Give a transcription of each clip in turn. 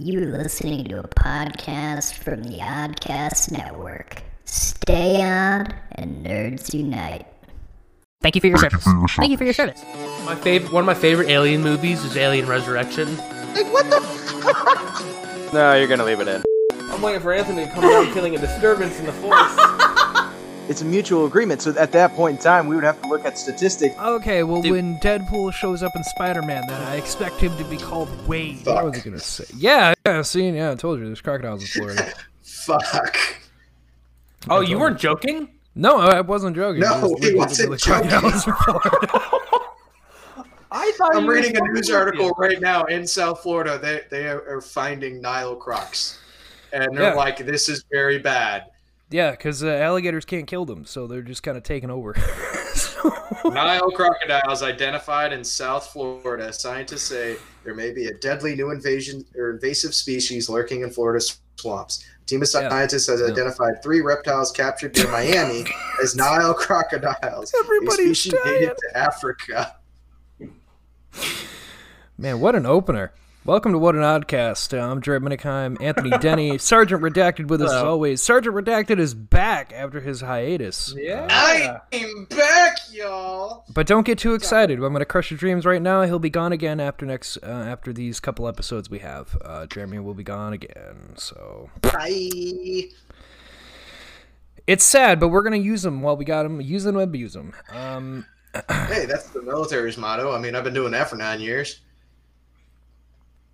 You're listening to a podcast from the Oddcast Network. Stay on and nerds unite. Thank you for your service. Thank you for your service. My favorite, one of my favorite Alien movies is Alien Resurrection. Like what the? no, you're gonna leave it in. I'm waiting for Anthony to come down, feeling a disturbance in the force. It's a mutual agreement. So at that point in time, we would have to look at statistics. Okay, well, when Deadpool shows up in Spider-Man, then I expect him to be called Wade. What was I gonna say? Yeah, yeah, see, yeah, I told you, there's crocodiles in Florida. Fuck. oh, you weren't joking? no, I wasn't joking. No, There's he wasn't legitimately crocodiles in Florida. I thought I'm reading a news article you. right now in South Florida. They they are are finding Nile crocs, and they're Yeah. like, "This is very bad." Yeah, because uh, alligators can't kill them, so they're just kind of taking over. Nile crocodiles identified in South Florida. Scientists say there may be a deadly new invasion or invasive species lurking in Florida swamps. A team of Yeah. scientists has Yeah. identified three reptiles captured near Miami as Nile crocodiles, Everybody's a species dying. native to Africa. Man, what an opener. Welcome to What an Oddcast. Uh, I'm Jared Minikheim, Anthony Denny, Sergeant Redacted with us as Hello. always. Sergeant Redacted is back after his hiatus. Yeah. I'm back, y'all. But don't get too excited. I'm going to crush your dreams right now. He'll be gone again after next uh, after these couple episodes we have. Uh, Jeremy will be gone again. So Bye. it's sad, but we're going to use him while we got him. Use him, abuse him. Um, Hey, that's the military's motto. I mean, I've been doing that for nine years.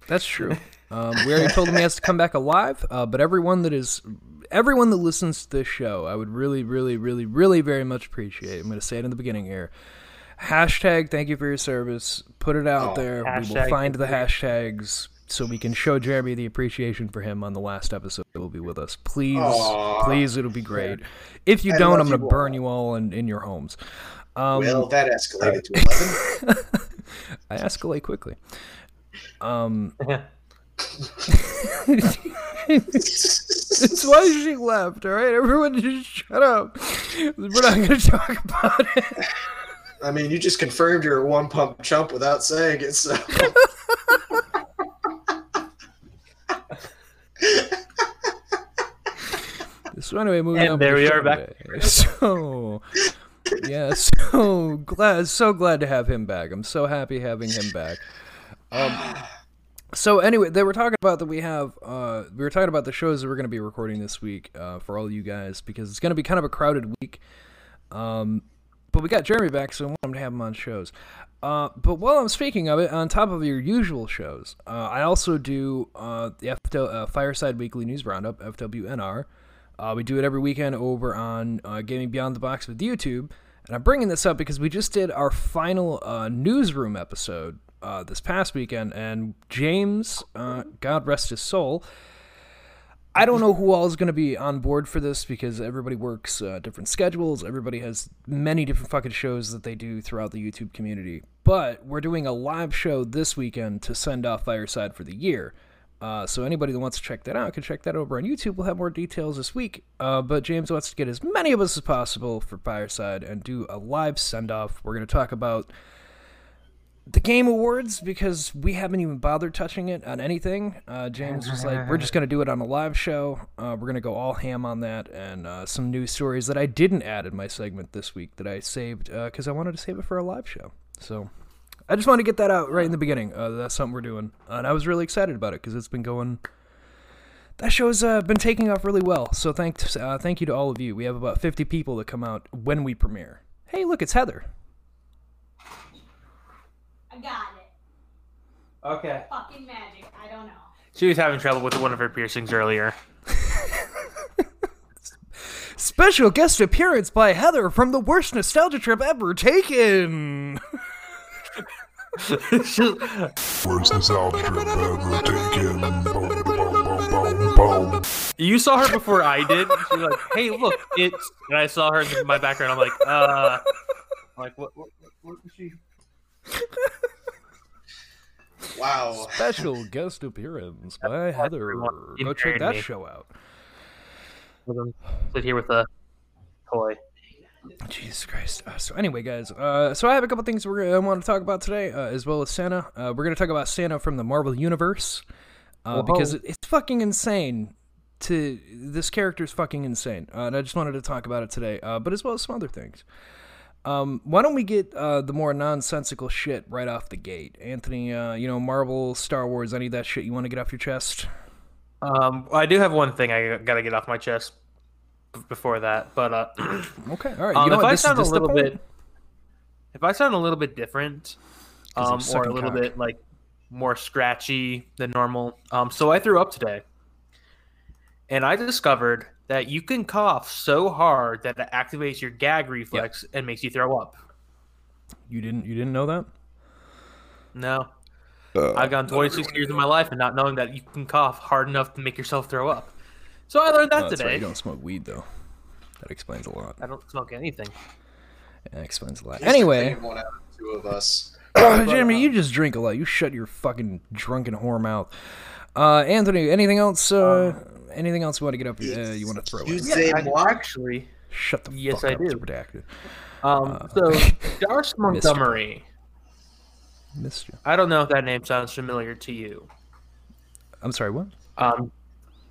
That's true. Um, we already told him he has to come back alive. Uh, but everyone that is, everyone that listens to this show, I would really, really, really, really very much appreciate. I'm going to say it in the beginning here. Hashtag thank you for your service. Put it out Oh, there. We will find the hashtags so we can show Jeremy the appreciation for him on the last episode. That will be with us. Please, Aw. please, it'll be great. If you I don't, I'm going to burn all. you all in, in your homes. Um, well, that escalated to 11. I escalate quickly. Um, it's why she left. All right, everyone, just shut up. We're not going to talk about it. I mean, you just confirmed you're a one pump chump without saying it, so. So anyway, moving And on. there we are back. So yeah, so glad, so glad to have him back. I'm so happy having him back. Um, so anyway, they were talking about that we have. Uh, we were talking about the shows that we're going to be recording this week uh, for all you guys because it's going to be kind of a crowded week. Um, but we got Jeremy back, so I want him to have him on shows. Uh, but while I'm speaking of it, on top of your usual shows, uh, I also do uh, the FW, uh, Fireside Weekly News Roundup, FWNR. Uh, we do it every weekend over on uh, Gaming Beyond the Box with YouTube. And I'm bringing this up because we just did our final newsroom episode uh, this past weekend, and James, uh, God rest his soul, I don't know who all is going to be on board for this because everybody works uh, different schedules. Everybody has many different fucking shows that they do throughout the YouTube community. But we're doing a live show this weekend to send off Fireside for the year. Uh, so anybody that wants to check that out can check that over on YouTube. We'll have more details this week. Uh, but James wants to get as many of us as possible for Fireside and do a live send off. We're going to talk about the Game Awards because we haven't even bothered touching it on anything. Uh, James was like, "We're just gonna do it on a live show. Uh, we're gonna go all ham on that, and uh, some news stories that I didn't add in my segment this week that I saved because I wanted to save it for a live show. So I just wanted to get that out right in the beginning. Uh, that's something we're doing, and I was really excited about it because it's been going. That show's uh, been taking off really well. So thanks, uh, thank you to all of you. We have about 50 people that come out when we premiere. Hey, look, it's Heather. I got it. Okay. Fucking magic. I don't know. She was having trouble with one of her piercings earlier. Special guest appearance by Heather from the worst nostalgia trip ever taken. Where's this algebra ever taken? Boom, boom, boom, boom, boom. You saw her before I did. She was like, "Hey, look, it's." And I saw her in my background. I'm like, "Uh, I'm like what? What? What, what is she?" Wow. Special guest appearance by Heather. Go check that me. show out. Sit here with a toy. Jesus Christ. Uh, so anyway, guys, uh, so I have a couple things we're gonna, I want to talk about today, uh, as well as Santa. Uh, we're going to talk about Santa from the Marvel Universe. uh, because it, it's fucking insane. To this character is fucking insane, uh, and I just wanted to talk about it today, uh, but as well as some other things. Um, why don't we get uh, the more nonsensical shit right off the gate, Anthony? Uh, you know, Marvel, Star Wars, any of that shit you want to get off your chest? Um, I do have one thing I got to get off my chest before that, but uh, Okay, all right. um, know if what? I sound a little bit, if I sound a little bit different, um, or a little cock. bit like more scratchy than normal, um, so I threw up today, and I discovered that you can cough so hard that it activates your gag reflex and makes you throw up. you didn't, you didn't know that? No. I've gone 26 years of my life and not knowing that you can cough hard enough to make yourself throw up. So I learned that Oh, that's right. today. You don't smoke weed though. That explains a lot. I don't smoke anything. That explains a lot. He's Anyway, one out of two of us. Jeremy, you just drink a lot. You shut your fucking drunken whore mouth. Uh, Anthony, anything else? Uh, anything else you want to get up? Uh, you want to throw? You in? say I- what? Actually, Shut the Yes, fuck I up. It's do. redacted. um, so Dacre Montgomery. Missed you. I don't know if that name sounds familiar to you. I'm sorry. What? Um,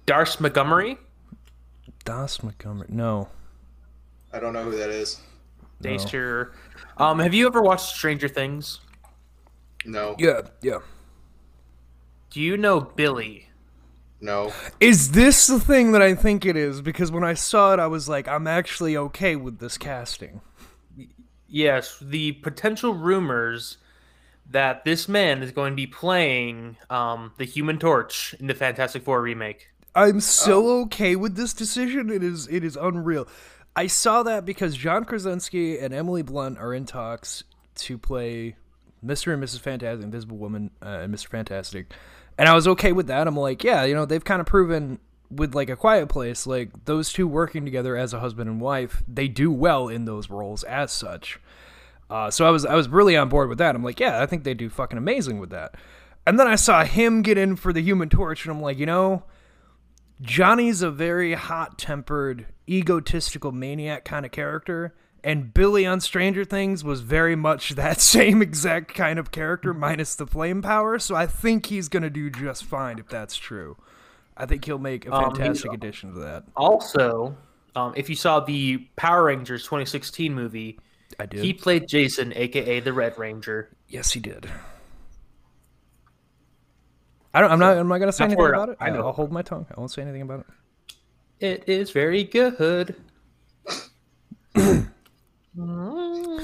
Dacre Montgomery. Das Montgomery. No. I don't know who that is. no. Nature. Um, have you ever watched Stranger Things? No. Yeah. Yeah. Do you know Billy? No. Is this the thing that I think it is? Because when I saw it, I was like, I'm actually okay with this casting. Yes, the potential rumors that this man is going to be playing um, the Human Torch in the Fantastic Four remake. I'm so okay with this decision. It is it is unreal. I saw that because John Krasinski and Emily Blunt are in talks to play Mr. and Mrs. Fantastic, Invisible Woman, uh, and Mr. Fantastic, and I was okay with that. I'm like, yeah, you know, they've kind of proven with like a Quiet Place, like those two working together as a husband and wife, they do well in those roles as such. Uh, so I was I was really on board with that. I'm like, yeah, I think they do fucking amazing with that. And then I saw him get in for the Human Torch, and I'm like, you know, Johnny's a very hot tempered, egotistical maniac kind of character. And Billy on Stranger Things was very much that same exact kind of character, minus the flame power. So I think he's going to do just fine if that's true. I think he'll make a Um, fantastic addition to that. Also, um, if you saw the Power Rangers 2016 movie, I did. he played Jason, aka the Red Ranger. yes, he did. I don't, I'm not. I'm not going to say anything about it. I know. I'll hold my tongue. I won't say anything about it. It is very good. Not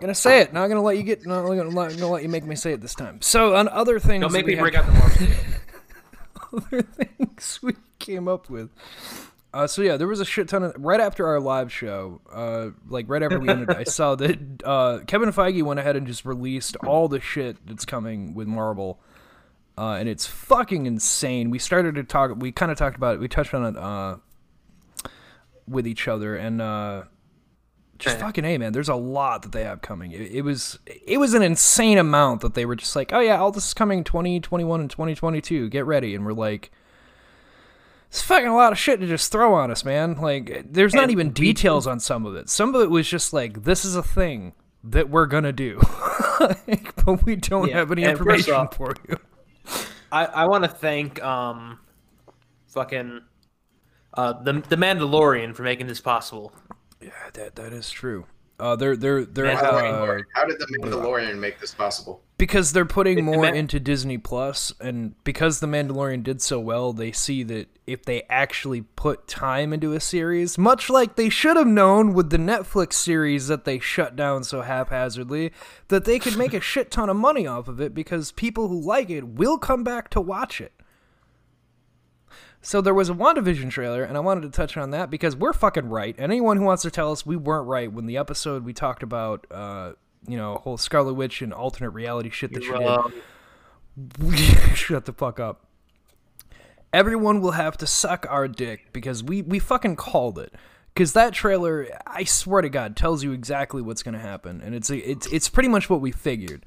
gonna say it. Not gonna let you get. Not gonna, not gonna let you make me say it this time. So on other things, Don't make me had- break out the marks. other things we came up with. Uh, so yeah, there was a shit ton of right after our live show, uh, like right after we ended, I saw that uh, Kevin Feige went ahead and just released all the shit that's coming with Marvel, uh, and it's fucking insane. We started to talk, we kind of talked about it, we touched on it uh, with each other, and uh, just fucking hey man, there's a lot that they have coming. It, it was it was an insane amount that they were just like, oh yeah, all this is coming 2021 and 2022. Get ready, and we're like. It's fucking a lot of shit to just throw on us, man. Like, there's not And even we- details on some of it. Some of it was just like, this is a thing that we're gonna do, Like, but we don't Yeah, have any information off- for you. I, I want to thank um, fucking uh, the the Mandalorian for making this possible. Yeah, that that is true. Uh, they're they're they're uh, How did the Mandalorian make this possible? because they're putting It- it more meant- into Disney Plus, and because the Mandalorian did so well, they see that if they actually put time into a series, much like they should have known with the Netflix series that they shut down so haphazardly, that they could make a shit ton of money off of it because people who like it will come back to watch it. So there was a WandaVision trailer, and I wanted to touch on that because we're fucking right. And anyone who wants to tell us we weren't right when the episode we talked about, uh, you know, whole Scarlet Witch and alternate reality shit that you did. Um, Shut the fuck up. Everyone will have to suck our dick because we we fucking called it. Because that trailer, I swear to God, tells you exactly what's gonna happen, and it's a, it's it's pretty much what we figured.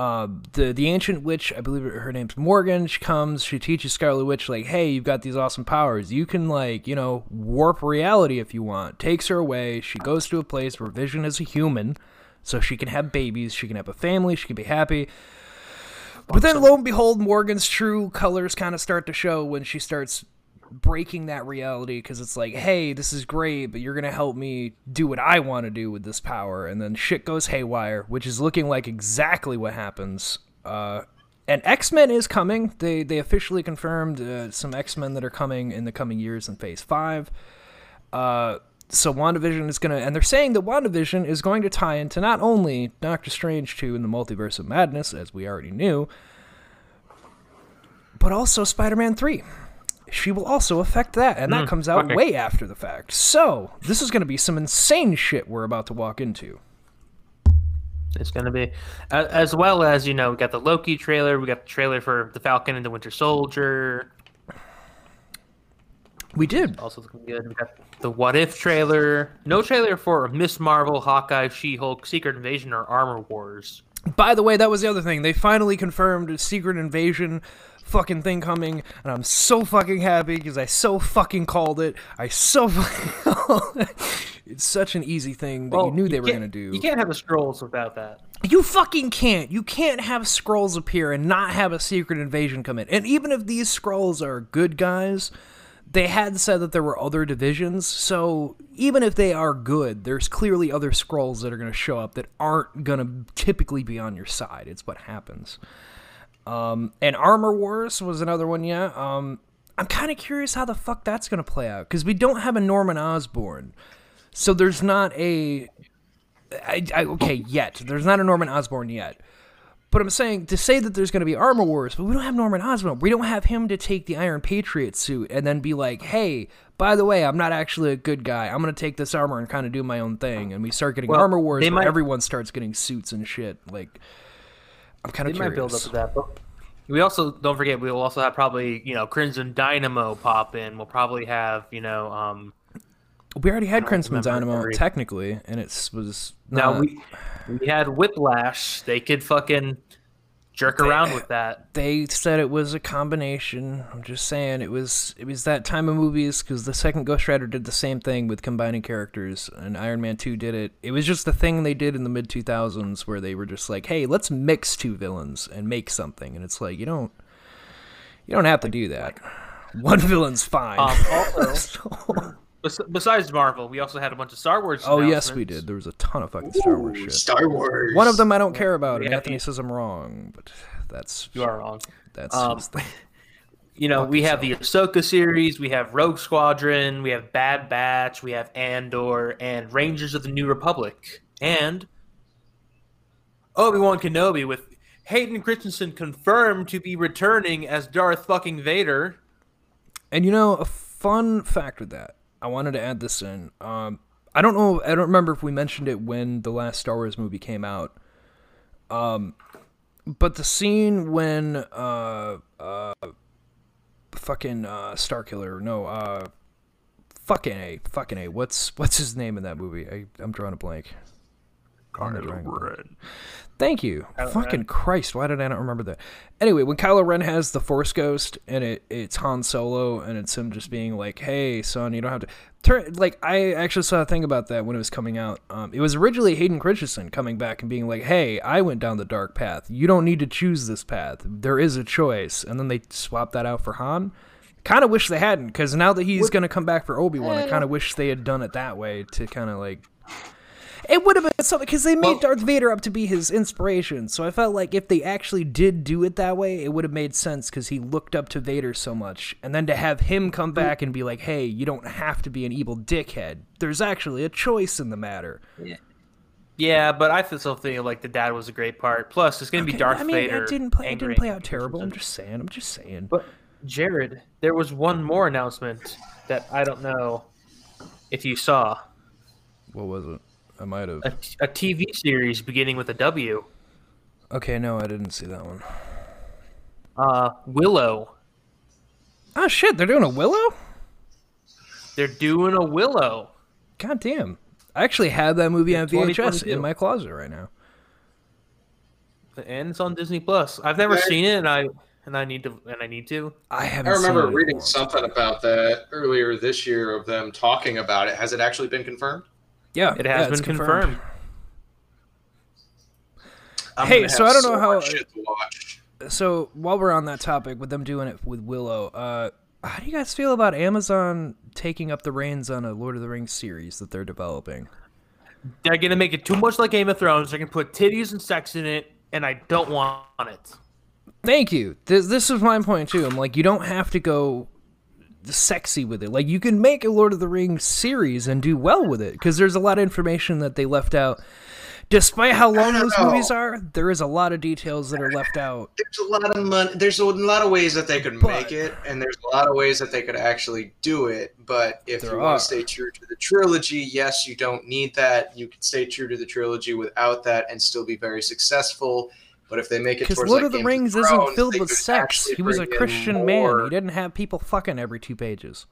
Uh, the the ancient witch, I believe her name's Morgan. She comes, she teaches Scarlet Witch like, hey, you've got these awesome powers. You can like, you know, warp reality if you want. Takes her away. She goes to a place where Vision is a human, so she can have babies. She can have a family. She can be happy. But then, lo and behold, Morgan's true colors kind of start to show when she starts breaking that reality because it's like, hey, this is great, but you're gonna help me do what I want to do with this power, and then shit goes haywire, which is looking like exactly what happens. Uh, and X Men is coming. They they officially confirmed uh, some X Men that are coming in the coming years in Phase Five. Uh, so WandaVision is gonna, and they're saying that WandaVision is going to tie into not only Doctor Strange 2 in the Multiverse of Madness, as we already knew, but also Spider-Man 3. She will also affect that, and that Mm, comes out okay. way after the fact. So this is going to be some insane shit we're about to walk into. It's gonna be, as well as you know, we got the Loki trailer, we got the trailer for the Falcon and the Winter Soldier. We did. Also looking good. We got the What If trailer. No trailer for Miss Marvel, Hawkeye, She-Hulk, Secret Invasion, or Armor Wars. By the way, that was the other thing. They finally confirmed Secret Invasion fucking thing coming, and I'm so fucking happy because I so fucking called it. I so fucking. it's such an easy thing that you knew they were gonna do. You can't have the Skrulls without that. You fucking can't. You can't have Skrulls appear and not have a secret invasion come in. And even if these Skrulls are good guys, they had said that there were other divisions. So even if they are good, there's clearly other Skrulls that are going to show up that aren't going to typically be on your side. It's what happens. Um, and Armor Wars was another one, yeah. Um, I'm kind of curious how the fuck that's going to play out because we don't have a Norman Osborn. So there's not a I, I, okay, yet. There's not a Norman Osborn yet. But I'm saying to say that there's going to be Armor Wars, but we don't have Norman Osborn. We don't have him to take the Iron Patriot suit and then be like, "Hey, by the way, I'm not actually a good guy. I'm going to take this armor and kind of do my own thing." And we start getting Well, Armor Wars where might- everyone starts getting suits and shit. Like, I'm kind of might build up to that, but we also don't forget we will also have probably you know Crimson Dynamo pop in. We'll probably have you know um We already had Crimson Dynamo every- technically, and it was now we we had Whiplash. They could fucking jerk around with that. they said it was a combination. I'm just saying it was it was that time of movies because the second Ghost Rider did the same thing with combining characters, and Iron Man Two did it. It was just the thing they did in the mid 2000s where they were just like, hey, let's mix two villains and make something, and it's like you don't you don't have to do that. One villain's fine. Um, also, besides Marvel, we also had a bunch of Star Wars. oh yes, we did. There was a ton of fucking Star Wars shit. Star Wars. One of them I don't care about, we and Anthony the- says I'm wrong, but that's You are wrong. that's Um, just the- You know, we have the Ahsoka series, we have Rogue Squadron, we have Bad Batch, we have Andor, and Rangers of the New Republic, and Obi Wan Kenobi with Hayden Christensen confirmed to be returning as Darth fucking Vader. And you know, a fun fact with that, I wanted to add this in. Um, I don't know, I don't remember if we mentioned it when the last Star Wars movie came out. Um, but the scene when uh, uh, fucking uh, Starkiller, no, uh, fucking a, fucking a, what's what's his name in that movie? I, I'm drawing a blank. Dragon Ball. Thank you. Fucking Christ, why did I not remember that? Anyway, when Kylo Ren has the Force Ghost and it, it's Han Solo and it's him just being like, "Hey, son, you don't have to." Turn like I actually saw a thing about that when it was coming out. Um, it was originally Hayden Christensen coming back and being like, "Hey, I went down the dark path. You don't need to choose this path. There is a choice." And then they swapped that out for Han. Kind of wish they hadn't, because now that he's going to come back for Obi Wan, I kind of wish they had done it that way to kind of like it would have been something because they made Well- Darth Vader up to be his inspiration. So I felt like if they actually did do it that way, it would have made sense because he looked up to Vader so much. And then to have him come back and be like, "Hey, you don't have to be an evil dickhead. There's actually a choice in the matter." Yeah, Yeah, but I still feel like the dad was a great part. Plus, it's going to be Okay, Darth I mean, Vader. it didn't play. It didn't play out terrible. I'm just saying. I'm just saying. But Jared, there was one more announcement that I don't know if you saw. What was it? I might have. A, a TV series beginning with a W. Okay, no, I didn't see that one. Uh, Willow. Oh shit, they're doing a Willow. They're doing a Willow. God damn. I actually have that movie on VHS in my closet right now. and it's on Disney Plus. I've never Okay. seen it, and I and I need to and I need to. I I haven't. remember seen it reading while. something about that earlier this year of them talking about it. Has it actually been confirmed? Yeah, It has yeah, been confirmed. I'm Hey, so I don't know how- shit to watch. so while we're on that topic with them doing it with Willow, uh, how do you guys feel about Amazon taking up the reins on a Lord of the Rings series that they're developing? They're gonna make it too much like Game of Thrones. They're gonna put titties and sex in it, and I don't want it. Thank you. This, this is my point too. I'm like, you don't have to go sexy with it. Like, you can make a Lord of the Rings series and do well with it because there's a lot of information that they left out. Despite how long those know. movies are, there is a lot of details that are left out. There's a lot of money. There's a lot of ways that they could But- make it, and there's a lot of ways that they could actually do it. But if you are. want to stay true to the trilogy, yes, you don't need that. You can stay true to the trilogy without that and still be very successful. But if they make it Because Lord like of the Rings Thrones, isn't filled with sex. He was a Christian man. He didn't have people fucking every two pages.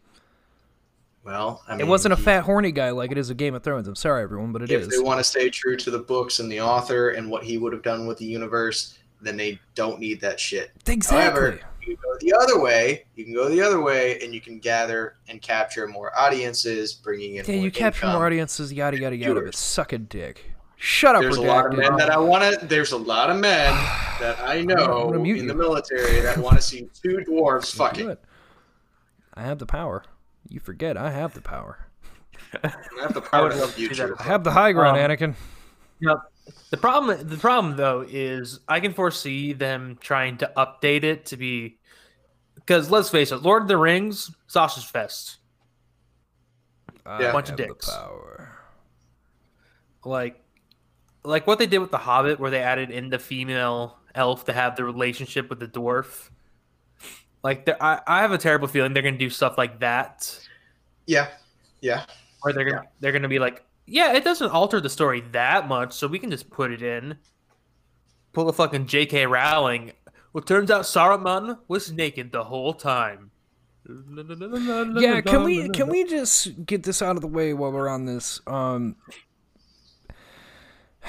Well, I mean, It wasn't a fat horny guy like it is a Game of Thrones. I'm sorry, everyone, but it if is. they want to stay true to the books and the author and what he would have done with the universe, then they don't need that shit. Exactly. However, you can go the other way. You can go the other way, and you can gather and capture more audiences, bringing in yeah, you capture more audiences, yada yada yada. But suck a dick. Shut up, There's a lot of men that I want to. There's a lot of men that I know I'm mute in you. the military that want to see two dwarves fucking. I have the power. You forget I have the power. I have the power to help you. see. I have the high ground, Um, Anakin. Yep. The problem, the problem though, is I can foresee them trying to update it to be because let's face it, Lord of the Rings, sausage fest. I Yeah. Bunch of dicks. Power. Like, like what they did with the Hobbit, where they added in the female elf to have the relationship with the dwarf. Like, I, I have a terrible feeling they're gonna do stuff like that, Yeah, yeah. where they're gonna they're gonna be like, yeah, it doesn't alter the story that much, so we can just put it in. Pull a fucking J.K. Rowling. Well, turns out Saruman was naked the whole time. Yeah, can we can we just get this out of the way while we're on this? Um,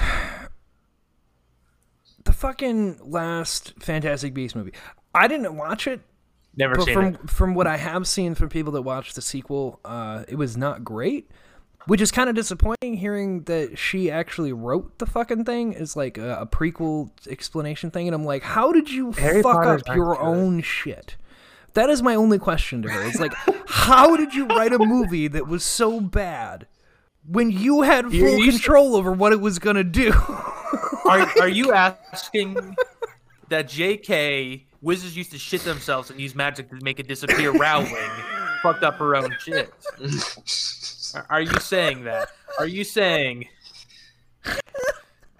the fucking last Fantastic Beast movie. I didn't watch it, Never but seen from it. from what I have seen from people that watched the sequel, uh, it was not great. Which is kind of disappointing hearing that she actually wrote the fucking thing as like a, a prequel explanation thing, and I'm like, how did you Harry fuck Potter's up your own shit? That is my only question to her. It's like, how did you write a movie that was so bad when you had full You- you should- control over what it was gonna do? Are, are you asking that J.K. wizards used to shit themselves and use magic to make it disappear? Rowling fucked up her own shit. Are- Are you saying that? Are you saying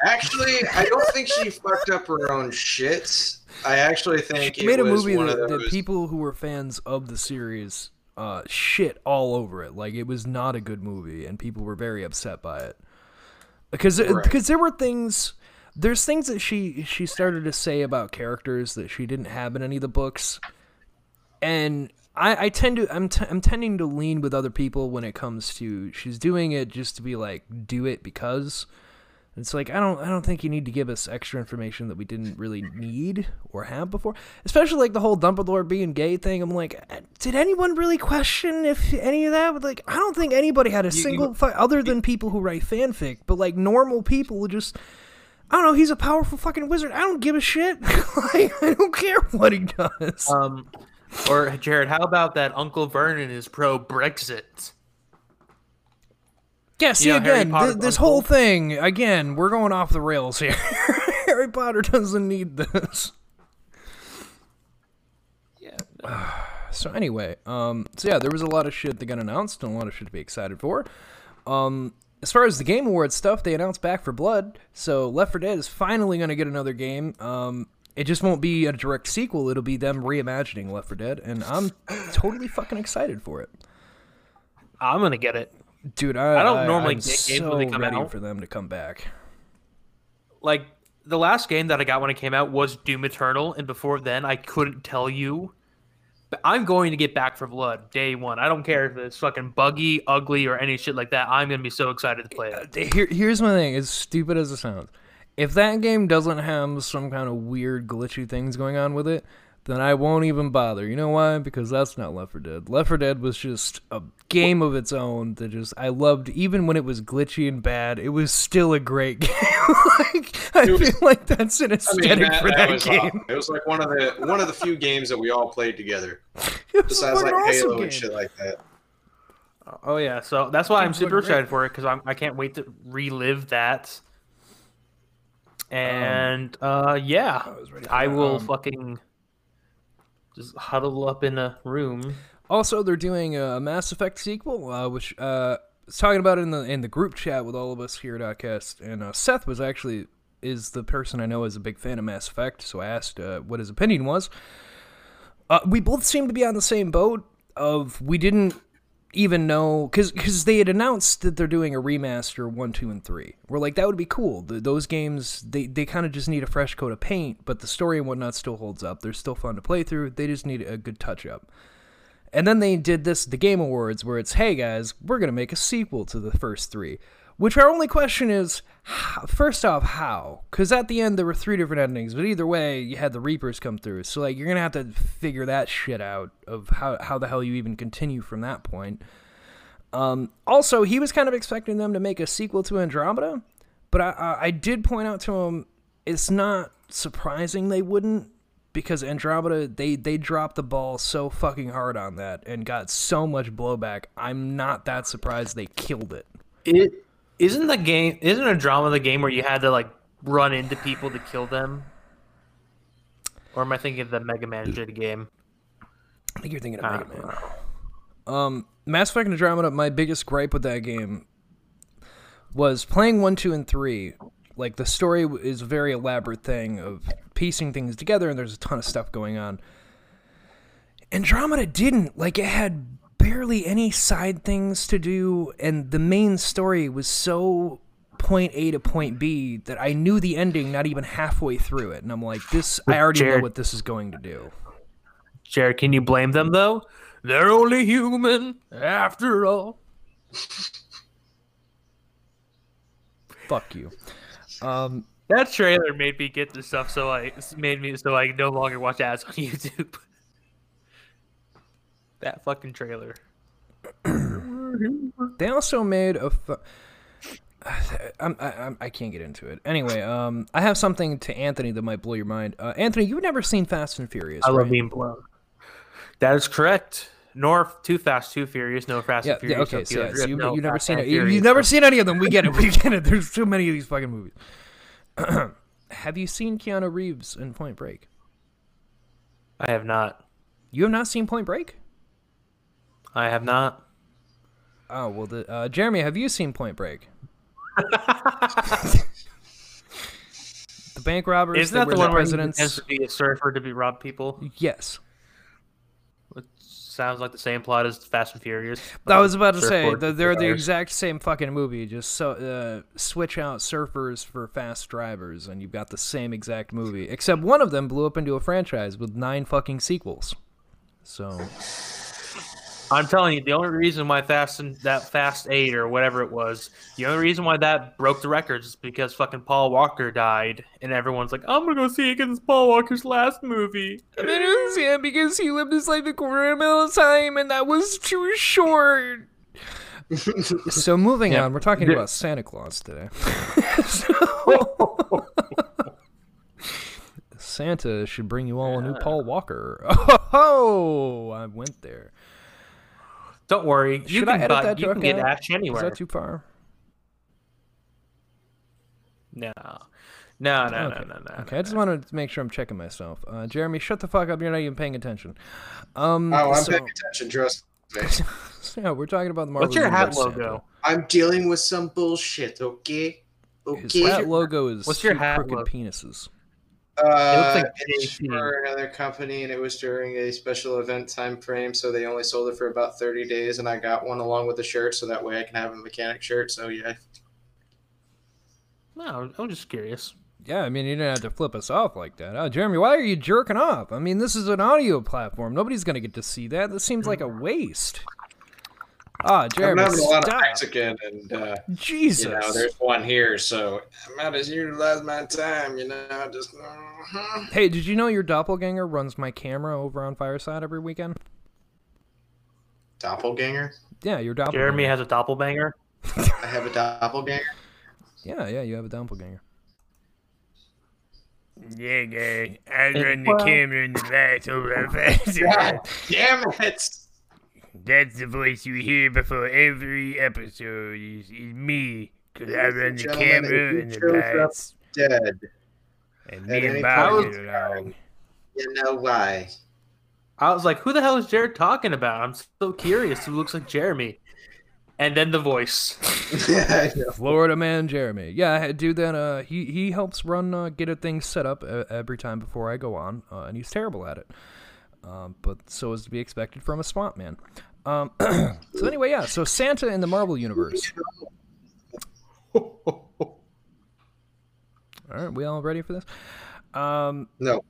Actually, I don't think she fucked up her own shit. I actually think she it made a was movie that, of that people who were fans of the series uh, shit all over it. Like it was not a good movie, and people were very upset by it because Right. because there were things. There's things that she she started to say about characters that she didn't have in any of the books, and I, I tend to I'm t- I'm tending to lean with other people when it comes to she's doing it just to be like do it because it's like I don't I don't think you need to give us extra information that we didn't really need or have before. Especially like the whole Dumbledore being gay thing. I'm like, uh, did anyone really question if any of that? Like, I don't think anybody had a single fi- other than people who write fanfic, but like normal people would just. I don't know. He's a powerful fucking wizard. I don't give a shit. like, I don't care what he does. um or Jared, how about that Uncle Vernon is pro Brexit? Yeah, see know, again, th- this whole thing again. We're going off the rails here. Harry Potter doesn't need this. Yeah. So anyway, um, so yeah, there was a lot of shit that got announced and a lot of shit to be excited for. Um, as far as the Game Awards stuff, they announced Back 4 Blood, so Left 4 Dead is finally going to get another game. Um, it just won't be a direct sequel; it'll be them reimagining Left 4 Dead, and I'm totally fucking excited for it, I'm gonna get it. Dude. I, I don't normally I'm get games so when they come ready out. for them to come back. Like the last game that I got when it came out was Doom Eternal, and before then I couldn't tell you. But I'm going to get Back 4 Blood day one. I don't care if it's fucking buggy, ugly, or any shit like that. I'm gonna be so excited to play it. Uh, here, here's my thing. As stupid as it sounds, if that game doesn't have some kind of weird glitchy things going on with it, then I won't even bother. You know why? Because that's not Left 4 Dead. Left 4 Dead was just a game of its own that just I loved. Even when it was glitchy and bad, it was still a great game. like, I It was- feel like that's an I aesthetic mean, that, for that that, was game. awesome. It was like one of the one of the few games that we all played together, It was besides like awesome Halo game. and shit like that. Oh yeah, so that's why I'm super excited for it because I'm I can't wait to relive that. And uh, yeah, I was ready I will Um, fucking just huddle up in a room. Also, they're doing a Mass Effect sequel, uh, which uh, was talking about in the in the group chat with all of us here at Oddcast, and uh, Seth was actually is the person I know is a big fan of Mass Effect, so I asked uh, what his opinion was. Uh, we both seem to be on the same boat. Of we didn't even know because because they had announced that they're doing a remaster one, two, and three. We're like that would be cool. The, those games they they kind of just need a fresh coat of paint, but the story and whatnot still holds up. They're still fun to play through. They just need a good touch up. And then they did this the Game Awards where it's, hey guys, we're to make a sequel to the first three. Which our only question is, first off, how? Because at the end there were three different endings, but either way, you had the Reapers come through. So like, you're gonna have to figure that shit out of how how the hell you even continue from that point. Um, also, he was kind of expecting them to make a sequel to Andromeda, but I, I, I did point out to him it's not surprising they wouldn't because Andromeda they they dropped the ball so fucking hard on that and got so much blowback. I'm not that surprised they killed it. It isn't the game. Isn't Andromeda the game where you had to like run into people to kill them? Or am I thinking of the Mega Man shitty game? I think you're thinking of Mega Man. know. Um, Mass Effect and Andromeda. My biggest gripe with that game was playing one, two, and three. Like the story is a very elaborate thing of piecing things together, and there's a ton of stuff going on. Andromeda didn't like it had barely any side things to do, and the main story was so point A to point B that I knew the ending not even halfway through it, and I'm like, this. I already know what this is going to do. Jared, can you blame them though? They're only human after all. Fuck you. Um, That trailer made me get the stuff, so I made me so I no longer watch ads on YouTube. That fucking trailer. They also made a. Fu- I'm, I, I'm, I can't get into it. Anyway, um, I have something to Anthony that might blow your mind. Uh, Anthony, you've never seen Fast and Furious, I right? love being blown. That is correct. Nor Too Fast, Too Furious. No Fast yeah, and yeah, Furious. okay, no so, yeah, so you, no you've never Fast seen and it. You, Furious, you've never seen any of them. We get it. We get it. There's too many of these fucking movies. have you seen Keanu Reeves in Point Break? I have not. You have not seen Point Break? I have not. Oh well, the, uh, Jeremy, have you seen Point Break? the bank robbers. Isn't they that the one where he presidents. pretends to be a surfer to be rob people? Yes. It sounds like the same plot as Fast and Furious. I was about to say that they're the exact same fucking movie. Just so uh, switch out surfers for fast drivers, and you've got the same exact movie. Except one of them blew up into a franchise with nine fucking sequels. So I'm telling you, the only reason why Fast and that Fast Eight or whatever it was, the only reason why that broke the records is because fucking Paul Walker died, and everyone's like, "I'm gonna go see it because it's Paul Walker's last movie." I didn't see it because he lived his life a quarter of a mile of time, and that was too short. so moving Yeah. on, we're talking about Santa Claus today. Santa should bring you all a new Paul Walker. Oh, I went there. Don't worry, you Should I can, edit buy, that you can get out? Ash Is that too far? No, no, no, okay. no, no, no. Okay, I just wanted to make sure I'm checking myself. Uh, Jeremy, shut the fuck up. You're not even paying attention. Um, Oh, I'm so, paying attention. Trust me. so, yeah, we're talking about the Marvel What's your hat Universe logo? I'm dealing with some bullshit. Okay. Santa. His hat logo is What's your two hat crooked logo? penises. Uh, like it's JP. for another company, and it was during a special event time frame, so they only sold it for about 30 days, and I got one along with the shirt, so that way I can have a mechanic shirt. So yeah, No, I'm just curious. Yeah, I mean, you didn't have to flip us off like that. Oh, Jeremy, why are you jerking off? I mean, this is an audio platform. Nobody's going to get to see that. This seems like a waste. Ah, I'm Jeremy, having a lot of stop. Mexican, and uh, Jesus. you know, there's one here, so I'm out to utilize my time. You know, just. uh-huh. Hey, did you know your doppelganger runs my camera over on Fireside every weekend? Doppelganger. Yeah, your doppelganger. Jeremy has a doppelganger. I have a doppelganger. Yeah, yeah, you have a doppelganger. Yeah, guy. I run the camera in the back over on Fireside. God damn it! That's the voice you hear before every episode. Is, is me, cause I run the camera if and the lights, Dead. and at me any and point Bob get along. You know why? I was like, "Who the hell is Jared talking about?" I'm so curious. Who looks like Jeremy? And then the voice. I know. Florida man Jeremy. Yeah, dude. Then. Uh, he he helps run, uh, get a thing set up uh, every time before I go on, uh, and he's terrible at it. Um, but so is to be expected from a swamp man. Um, so anyway, yeah. So Santa in the Marvel universe. All right, we all ready for this? Um, No.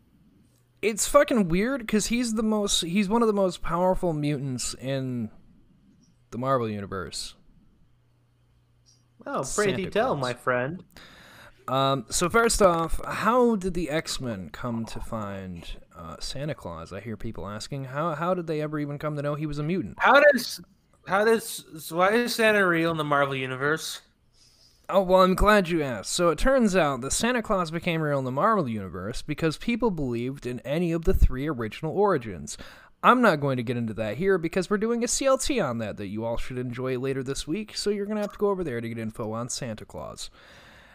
it's fucking weird because he's the most he's one of the most powerful mutants in the Marvel universe. Oh, pray Santa tell, Claus. my friend. Um, so first off, how did the X Men come to find uh, Santa Claus? I hear people asking how how did they ever even come to know he was a mutant? How does how does so why is Santa real in the Marvel universe? Oh well, I'm glad you asked. So it turns out that Santa Claus became real in the Marvel universe because people believed in any of the three original origins. I'm not going to get into that here because we're doing a CLT on that that you all should enjoy later this week. So you're gonna have to go over there to get info on Santa Claus.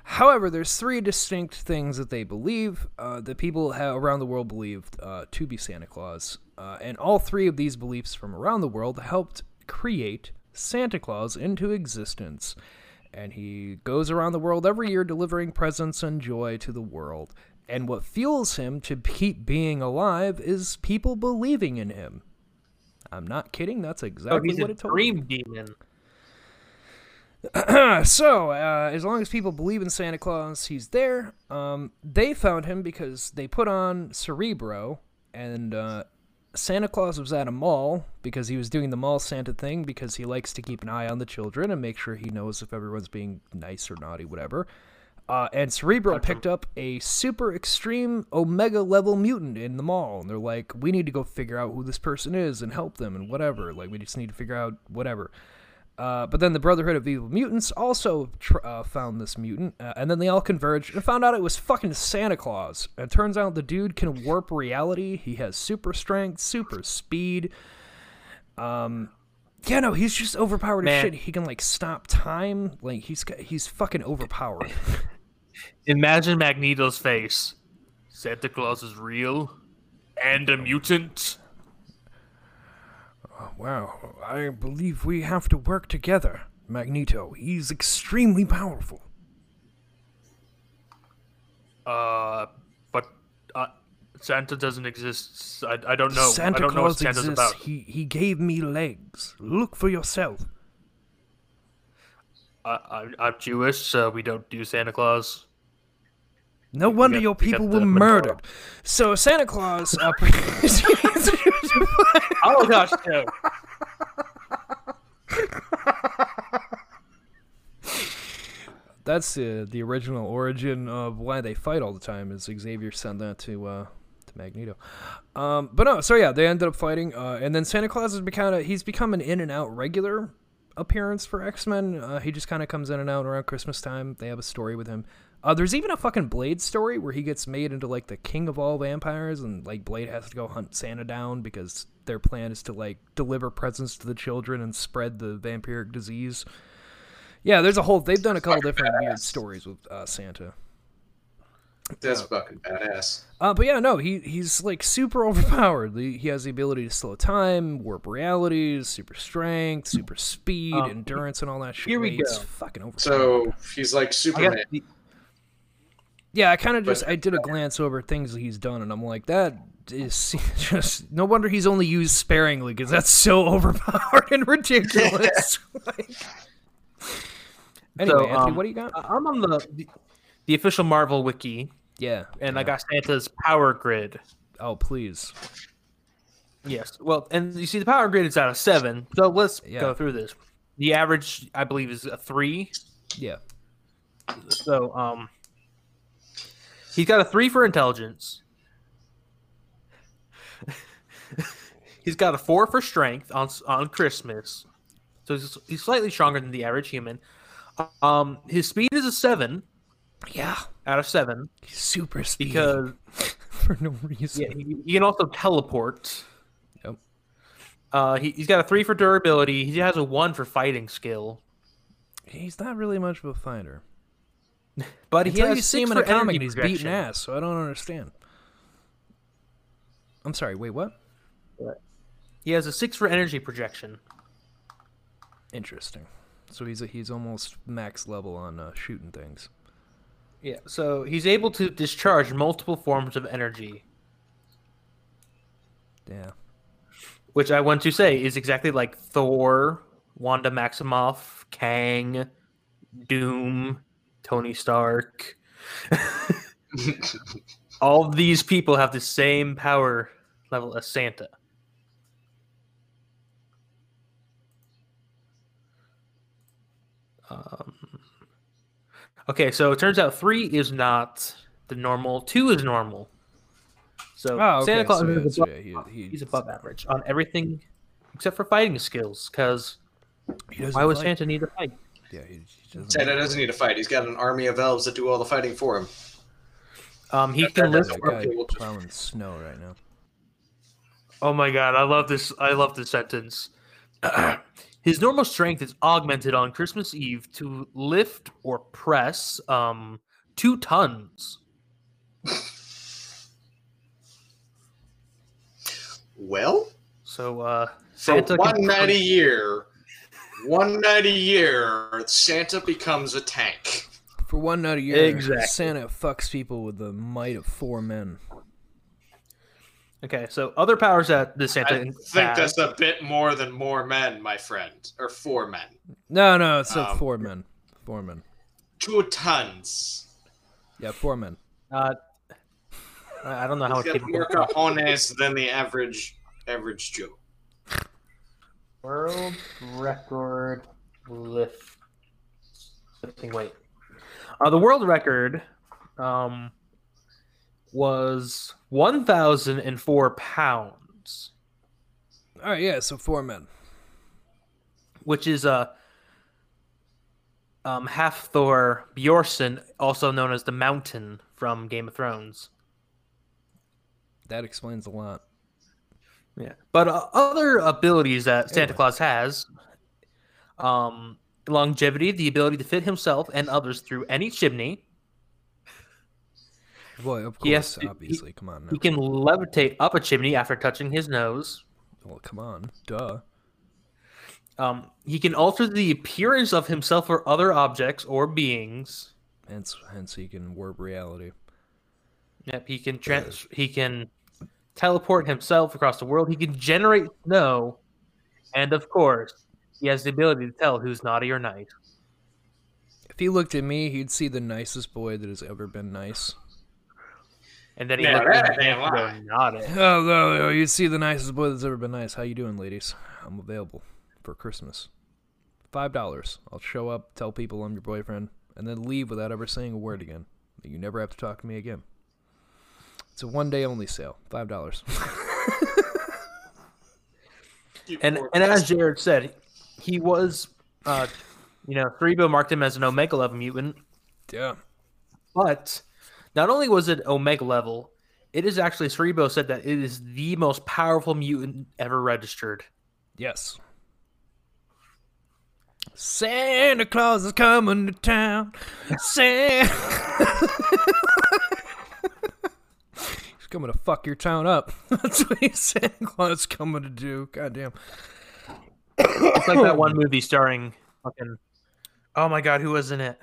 However, there's three distinct things that they believe uh, that people around the world believed uh, to be Santa Claus, uh, and all three of these beliefs from around the world helped create Santa Claus into existence. And he goes around the world every year delivering presents and joy to the world. And what fuels him to keep being alive is people believing in him. I'm not kidding. That's Oh, exactly he's what a it told me. dream demon. so, uh, as long as people believe in Santa Claus, he's there. Um, they found him because they put on Cerebro, and uh, Santa Claus was at a mall because he was doing the mall Santa thing because he likes to keep an eye on the children and make sure he knows if everyone's being nice or naughty, whatever. Uh, and Cerebro picked up a super extreme Omega level mutant in the mall, and they're like, "We need to go figure out who this person is and help them and whatever. Like, we just need to figure out whatever." Uh, but then the Brotherhood of Evil Mutants also tr- uh, found this mutant, uh, and then they all converged and found out it was fucking Santa Claus. And it turns out the dude can warp reality. He has super strength, super speed. Um, yeah, no, he's just overpowered as shit. He can like stop time. Like he's he's fucking overpowered. Imagine Magneto's face. Santa Claus is real and a mutant. Wow, I believe we have to work together, Magneto. He's extremely powerful. Uh, but uh, Santa doesn't exist. I, I don't know. Santa I don't know what Claus Santa's exists. about. He he gave me legs. Look for yourself. I, I, I'm Jewish, so we don't do Santa Claus. No wonder got- your people were murdered. So Santa Claus. Uh, Oh gosh, no. That's uh, the original origin of why they fight all the time. Is Xavier sent that to uh, to Magneto? Um, but no, so yeah, they ended up fighting, uh, and then Santa Claus has become a, he's become an in and out regular appearance for X Men. Uh, he just kind of comes in and out around Christmas time. They have a story with him. Uh, there's even a fucking Blade story where he gets made into like the king of all vampires, and like Blade has to go hunt Santa down because their plan is to like deliver presents to the children and spread the vampiric disease. Yeah, there's a whole. They've done a couple different weird stories with uh, Santa. That's fucking badass. Uh, but yeah, no, he he's like super overpowered. He, he has the ability to slow time, warp realities, super strength, super speed, Um, endurance, and all that shit. here we He's go. fucking overpowered. So he's like I got Superman. yeah, I kind of just but- I did a glance over things that he's done, and I'm like, that is just no wonder he's only used sparingly because that's so overpowered and ridiculous. Like- anyway, So, Anthony, um, what do you got? I'm on the, the the official Marvel wiki, yeah, and I got Santa's power grid. Oh, please. Yes. Well, and you see, the power grid is out of seven. So let's Yeah. go through this. The average, I believe, is a three. Yeah. So, um, he's got a three for intelligence. He's got a four for strength on on Christmas. So he's, he's slightly stronger than the average human. Um, his speed is a seven Yeah. out of seven He's super speed because for no reason. yeah, he, he can also teleport. Yep. Uh, he, he's got a three for durability. He has a one for fighting skill. He's not really much of a fighter. But he has you see him in a comic and he's beating ass, so I don't understand. I'm sorry, wait, what? He has a six for energy projection. Interesting. So he's he's almost max level on uh, shooting things. Yeah, so he's able to discharge multiple forms of energy, Yeah. which I want to say is exactly like Thor, Wanda Maximoff, Kang, Doom, Tony Stark. All these people have the same power level as Santa. Um, okay, so it turns out three is not the normal, two is normal. So Oh, okay, Santa Claus so yeah, is so above, yeah, he- he- he's above average on everything except for fighting skills. Because He doesn't why would fight. Santa need to fight? Yeah, he, he doesn't. Santa doesn't need to fight. He's got an army of elves that do all the fighting for him. Um, he That- can that lift. doesn't That work. guy Okay, we'll just- plowing snow right now. Oh my god, I love this. I love this sentence. His normal strength is augmented on Christmas Eve to lift or press um two tons. Well, So uh for Santa one can night a year, one night a year, Santa becomes a tank. For one night a year, Exactly. Santa fucks people with the might of four men. Okay, so other powers that the Santa I think has- that's a bit more than more men, my friend, or four men. No, no, it's Um, four men. Four men. Two tons. Yeah, four men. uh I I don't know how He's much got more cojones than the average average Joe. World record lift lifting weight. Uh, the world record um, was one thousand and four pounds, All right, yeah, so four men. which is uh, um, Hafthor Bjornsson, also known as the Mountain from Game of Thrones. That explains a lot. Yeah, but uh, other abilities that Santa Anyway. Claus has, um, longevity, the ability to fit himself and others through any chimney. Boy, of He has course, to- he- obviously. Come on now. He can levitate up a chimney after touching his nose. Well, come on. Duh. Um, he can alter the appearance of himself or other objects or beings. Hence, hence he can warp reality. Yep, he can trans- he can teleport himself across the world. He can generate snow, and of course, he has the ability to tell who's naughty or nice. If he looked at me, he'd see the nicest boy that has ever been nice. And then he Yeah, looks at that his ain't and lie. goes. Oh, no, no, you'd see the nicest boy that's ever been nice. How you doing, ladies? I'm available for Christmas. Five dollars. I'll show up, tell people I'm your boyfriend, and then leave without ever saying a word again. You never have to talk to me again. It's a one day only sale. Five dollars. And and as. Jared said, he was, uh, you know, Cerebro marked him as an Omega level mutant. yeah. But not only was it Omega level, it is actually Cerebro said that it is the most powerful mutant ever registered. Yes. Santa Claus is coming to town. Santa. He's coming to fuck your town up. That's what he's Santa Claus is coming to do. Goddamn. It's like that one movie starring fucking. Oh my god, who was in it?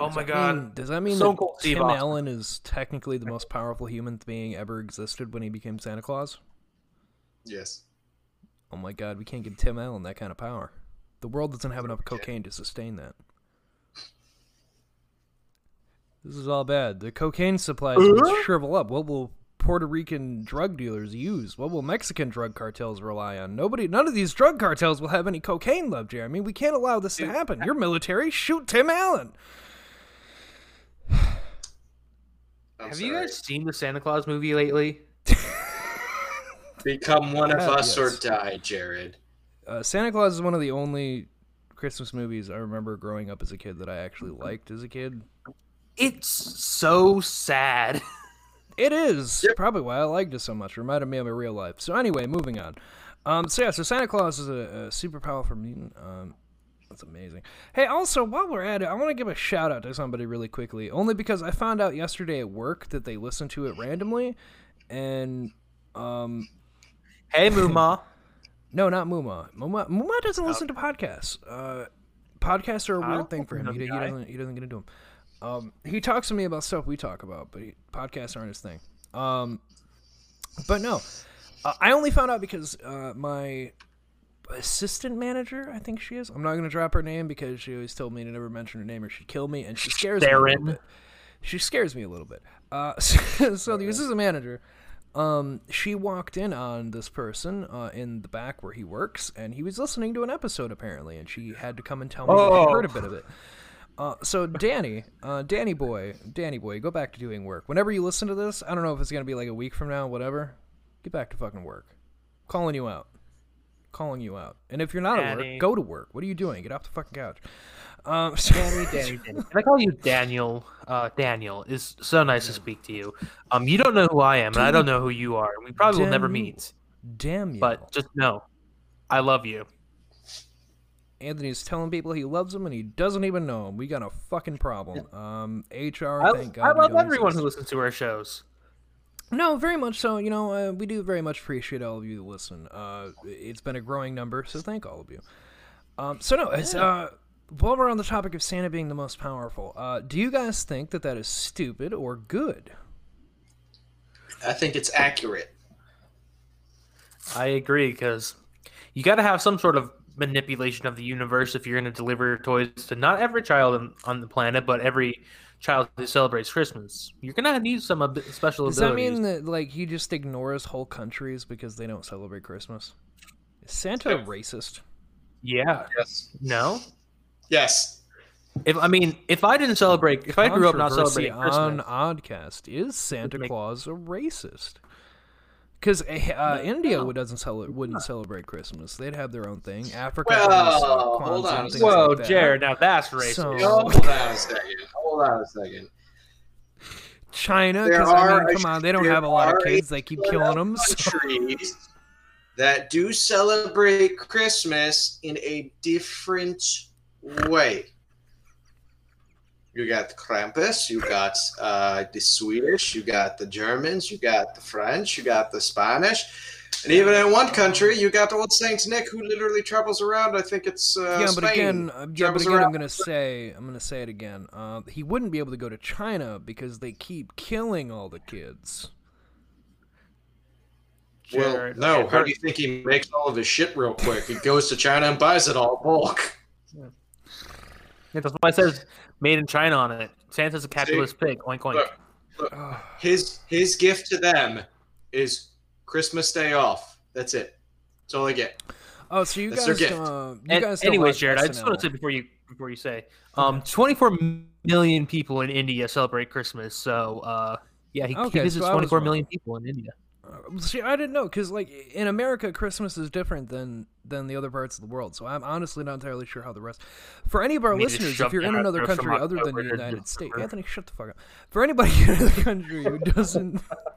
Oh Does my god. mean- does that mean Stone that Cold Steve Tim Austin. Allen is technically the most powerful human being ever existed when he became Santa Claus? Yes. Oh my god, we can't give Tim Allen that kind of power. The world doesn't have enough cocaine to sustain that. This is all bad. The cocaine supplies will shrivel up. What will Puerto Rican drug dealers use? What will Mexican drug cartels rely on? Nobody, none of these drug cartels will have any cocaine left, Jeremy. We can't allow this to happen. You're military. Shoot Tim Allen. I'm Have sorry. you guys seen the Santa Claus movie lately? become one of Uh, us or die, Jared? Uh, Santa Claus is one of the only Christmas movies I remember growing up as a kid that I actually liked as a kid. It's so sad. It is probably why I liked it so much. Reminded me of my real life. So anyway, moving on. Um, so yeah, so Santa Claus is a, a super powerful mutant. Um, that's amazing. Hey, also while we're at it, I want to give a shout out to somebody really quickly, only because I found out yesterday at work that they listened to it randomly, and um, Hey, Mooma. no, not Muma. Muma, Muma doesn't listen to podcasts. Uh, podcasts are a I weird thing for him. He, he doesn't. He doesn't get into them. Um, he talks to me about stuff we talk about, but he, podcasts aren't his thing. Um, but no, uh, I only found out because uh, my assistant manager, I think she is. I'm not going to drop her name because she always told me to never mention her name or she'd kill me, and she scares me a Darren. bit. She scares me a little bit. Uh, so the assistant manager, um, she walked in on this person uh, in the back where he works, and he was listening to an episode apparently, and she had to come and tell me that Oh. she heard a bit of it. Uh, so Danny, uh, Danny boy, Danny boy, go back to doing work. Whenever you listen to this, I don't know if it's gonna be like a week from now, whatever. Get back to fucking work. Calling you out. Calling you out. And if you're not at work, go to work. What are you doing? Get off the fucking couch. Um, so- Danny, Danny, Danny. Can I call you Daniel? Uh, Daniel is so nice to speak to you. Um, you don't know who I am, and I don't know who you are. and We probably will never meet. Damn you. But just know, I love you. Anthony's telling people he loves them and he doesn't even know him. We got a fucking problem. Um, HR, I, thank God. I love everyone who listens to our shows. No, very much so. You know, uh, we do very much appreciate all of you that listen. Uh, it's been a growing number, so thank all of you. Um, so no, it's, uh, while we're on the topic of Santa being the most powerful, uh, do you guys think that that is stupid or good? I think it's accurate. I agree because you got to have some sort of manipulation of the universe if you're going to deliver your toys to not every child on, on the planet, but every child who celebrates Christmas. You're going to need some ab- special Does that abilities. mean that like he just ignores whole countries because they don't celebrate Christmas? Is Santa racist? yeah. Yes. No. Yes. If I mean, if I didn't celebrate, if I grew up not celebrating Christmas, on Oddcast, is Santa make- Claus a racist? Because uh, India would doesn't cel- wouldn't celebrate Christmas. They'd have their own thing. Africa, Well, hold on and a things whoa, like. Jared, now that's racist. So- Hold on a second. Hold on a second. China, because I mean, come on, they don't have a lot of kids. They keep killing them. So. Countries that do celebrate Christmas in a different way. You got the Krampus, you got uh, the Swedish, you got the Germans, you got the French, you got the Spanish, and even in one country, you got the old Saint Nick, who literally travels around. I think it's uh, yeah, but Spain. again, uh, yeah, but Travels again, I'm gonna say, I'm gonna say it again. Uh, he wouldn't be able to go to China because they keep killing all the kids. Well, no. okay, How do you think he makes all of his shit real quick? He goes to China and buys it all bulk. Yeah, that's why it says "Made in China" on it. Santa's a capitalist pig. Oink oink. Look, look, his his gift to them is Christmas Day off. That's it. That's all they get. Oh, so you That's their guys, gift. uh, you And guys don't anyways, watch Jared, I just want to say before you before you say, um, 24 million people in India celebrate Christmas. So, uh, yeah, he, Okay, he visits so I was 24 wrong. million people in India. Uh, See, I didn't know because, like, in America, Christmas is different than than the other parts of the world. So I'm honestly not entirely sure how the rest. For any of our You listeners, if you're in another country other than the United States, Anthony, shut the fuck up. For anybody in another country who doesn't,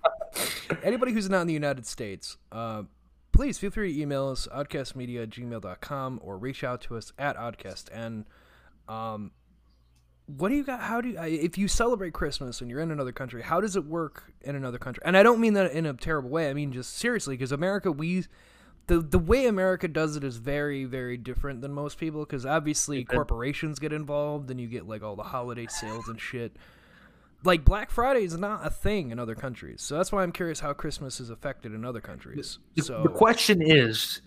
anybody who's not in the United States, uh, please feel free to email us oddcastmedia at gmail.com or reach out to us at oddcast. And um what do you got how do you if you celebrate christmas and you're in another country how does it work in another country? And i don't mean that in a terrible way i mean just seriously because america we the the way america does it is very very different than most people because obviously corporations get involved and you get like all the holiday sales and shit like black friday is not a thing in other countries so that's why i'm curious how christmas is affected in other countries The, so the question is,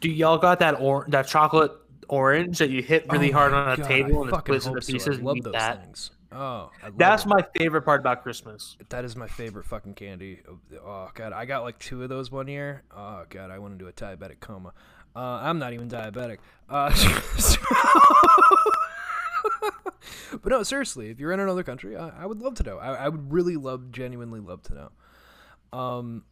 do y'all got that or that chocolate orange that you hit really Oh hard on a God, table I and it splits into hope so. I pieces? love those that. things. Oh, That's it. my favorite part about Christmas. That is my favorite fucking candy. Oh god, I got like two of those one year. Oh god, I went into a diabetic coma. Uh, I'm not even diabetic. Uh, but no, seriously, if you're in another country, I, I would love to know. I, I would really love, genuinely love to know. Um,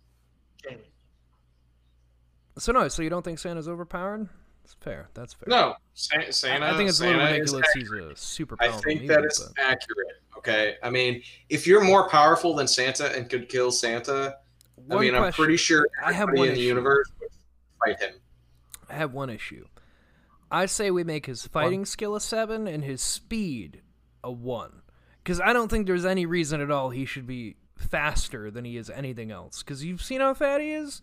so no, so you don't think Santa's overpowered? It's fair. That's fair. No, Sa- I- Santa. I think it's a little is ridiculous. He's a super I powerful. think media, that is but- accurate. Okay, I mean, if you're more powerful than Santa and could kill Santa, I One mean, I'm pretty sure I have one in the issue. universe would fight him. I have one issue. I say we make his fighting skill a seven and his speed a one, because I don't think there's any reason at all he should be faster than he is anything else. Because you've seen how fat he is.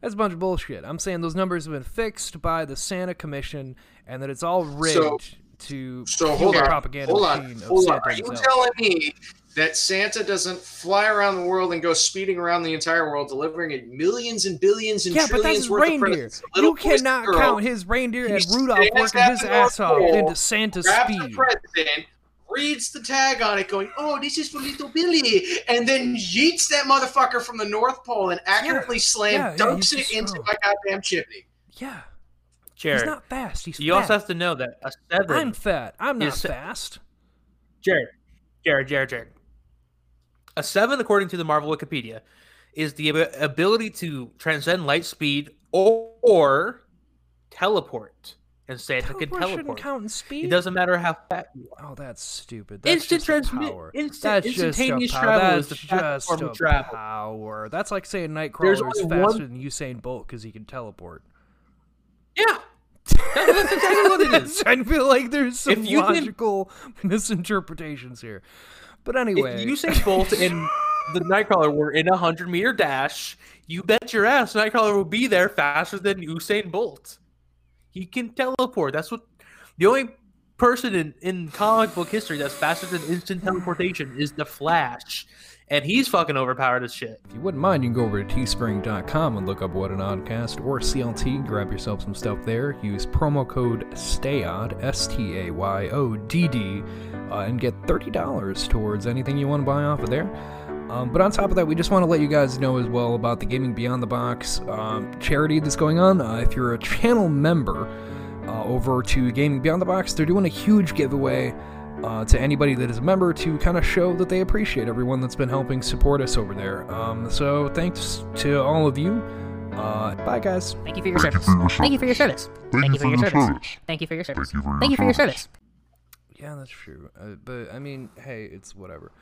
That's a bunch of bullshit. I'm saying those numbers have been fixed by the Santa Commission, and that it's all rigged So- to So hold the on, propaganda hold on, machine hold on. Santa Are you telling me that Santa doesn't fly around the world and go speeding around the entire world, delivering it millions and billions and yeah, but that's trillions his worth of reindeer. presents? You cannot girls, count his reindeer and Rudolph working his ass off Pole, into Santa's grabs speed. the president, reads the tag on it, going, "Oh, this is for little Billy," and then yeets that motherfucker from the North Pole and accurately slam yeah, yeah, dunks he's it into strong. my goddamn chimney. Yeah, Jared, he's not fast. He's you fat. also have to know that a seven. I'm fat. I'm not fast. Jared, Jared, Jared, Jared. A seven, according to the Marvel Wikipedia, is the ab- ability to transcend light speed or, or teleport. And Santa can Teleport shouldn't count in speed. It doesn't matter how fast you are. Oh, that's stupid. That's Instant just transmit- power. instant- that's just a instantaneous travel That's is the just form of travel. power. That's like saying Nightcrawler is faster one- than Usain Bolt because he can teleport. Yeah. That's exactly what it is. I feel like there's some you can- logical misinterpretations here. But anyway, If Usain Bolt and the Nightcrawler were in a hundred meter dash, you bet your ass Nightcrawler will be there faster than Usain Bolt. He can teleport. That's what the only person in, in comic book history that's faster than instant teleportation is the Flash. And he's fucking overpowered as shit. If you wouldn't mind, you can go over to teespring.com and look up What an Oddcast or CLT. Grab yourself some stuff there. Use promo code STAYOD, S T A Y O D D, uh, and get $30 towards anything you want to buy off of there. Um, but on top of that, we just want to let you guys know as well about the Gaming Beyond the Box um, charity that's going on. Uh, if you're a channel member uh, over to Gaming Beyond the Box, they're doing a huge giveaway uh, to anybody that is a member to kind of show that they appreciate everyone that's been helping support us over there. Um, so thanks to all of you. Uh, bye, guys. Thank you for your service. Thank you for your service. Thank you for your service. Thank you for your service. Thank you for your Thank you for your service. service. Yeah, that's true. Uh, but I mean, hey, it's whatever.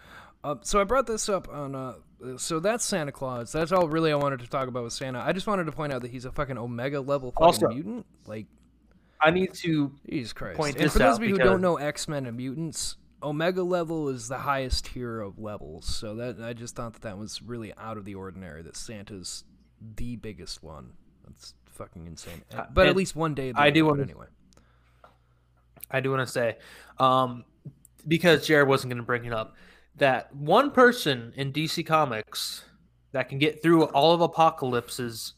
Uh, so I brought this up on. Uh, so that's Santa Claus. That's all really I wanted to talk about with Santa. I just wanted to point out that he's a fucking Omega level fucking Also- mutant. Like, I need to Jesus Christ. point and this for those out of you who because- don't know X Men and mutants, Omega level is the highest tier of levels. So that I just thought that that was really out of the ordinary. That Santa's the biggest one. That's fucking insane. Uh, But at least one day. I do want anyway. I do want to say, um, because Jared wasn't going to bring it up, that one person in DC Comics that can get through all of Apokolips's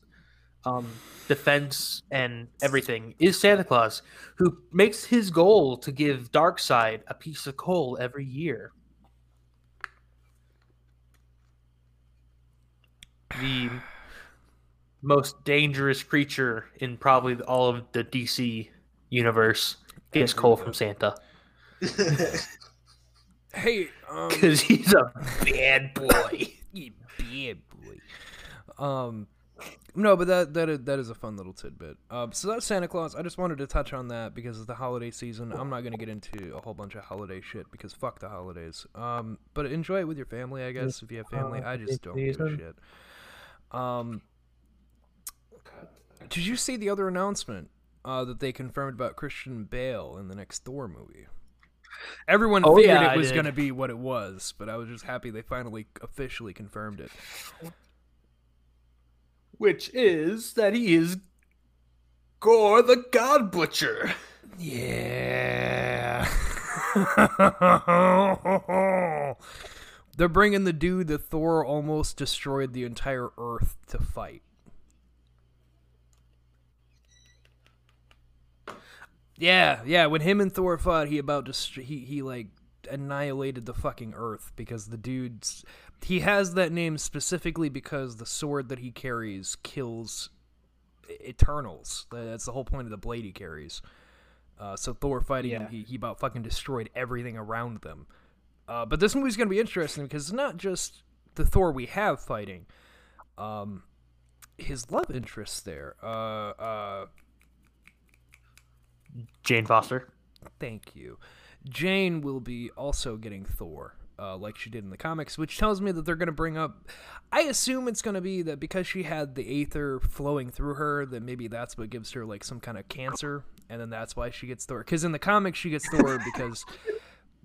um, defense and everything is Santa Claus, who makes his goal to give Darkseid a piece of coal every year. The most dangerous creature in probably all of the DC universe gets coal from Santa Hey, um, because he's a bad boy. bad boy. Um, no, but that that is, that is a fun little tidbit. Um, so that's Santa Claus. I just wanted to touch on that because it's the holiday season. I'm not gonna get into a whole bunch of holiday shit because fuck the holidays. Um, but enjoy it with your family, I guess. If you have family, I just don't give a shit. Um, did you see the other announcement uh, that they confirmed about Christian Bale in the next Thor movie? Everyone Oh, figured yeah, it was going to be what it was, but I was just happy they finally officially confirmed it. Which is that he is Gorr the God Butcher. Yeah. They're bringing the dude that Thor almost destroyed the entire Earth to fight. Yeah, yeah. When him and Thor fought, he about dest- he he like annihilated the fucking earth because the dude's he has that name specifically because the sword that he carries kills Eternals. That's the whole point of the blade he carries. Uh, so Thor fighting him, he, he about fucking destroyed everything around them. Uh, but this movie's gonna be interesting because it's not just the Thor we have fighting. Um, his love interest there. Uh, uh, Jane Foster. Thank you. Jane will be also getting Thor, uh, like she did in the comics, which tells me that they're going to bring up. I assume it's going to be that because she had the aether flowing through her, that maybe that's what gives her like some kind of cancer, and then that's why she gets Thor. Because in the comics, she gets Thor because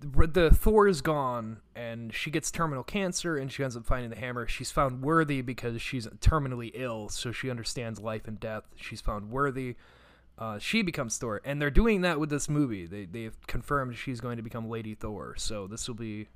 the Thor is gone, and she gets terminal cancer, and she ends up finding the hammer. She's found worthy because she's terminally ill, so she understands life and death. She's found worthy uh, she becomes Thor, and they're doing that with this movie. They they've confirmed she's going to become Lady Thor, so this will be.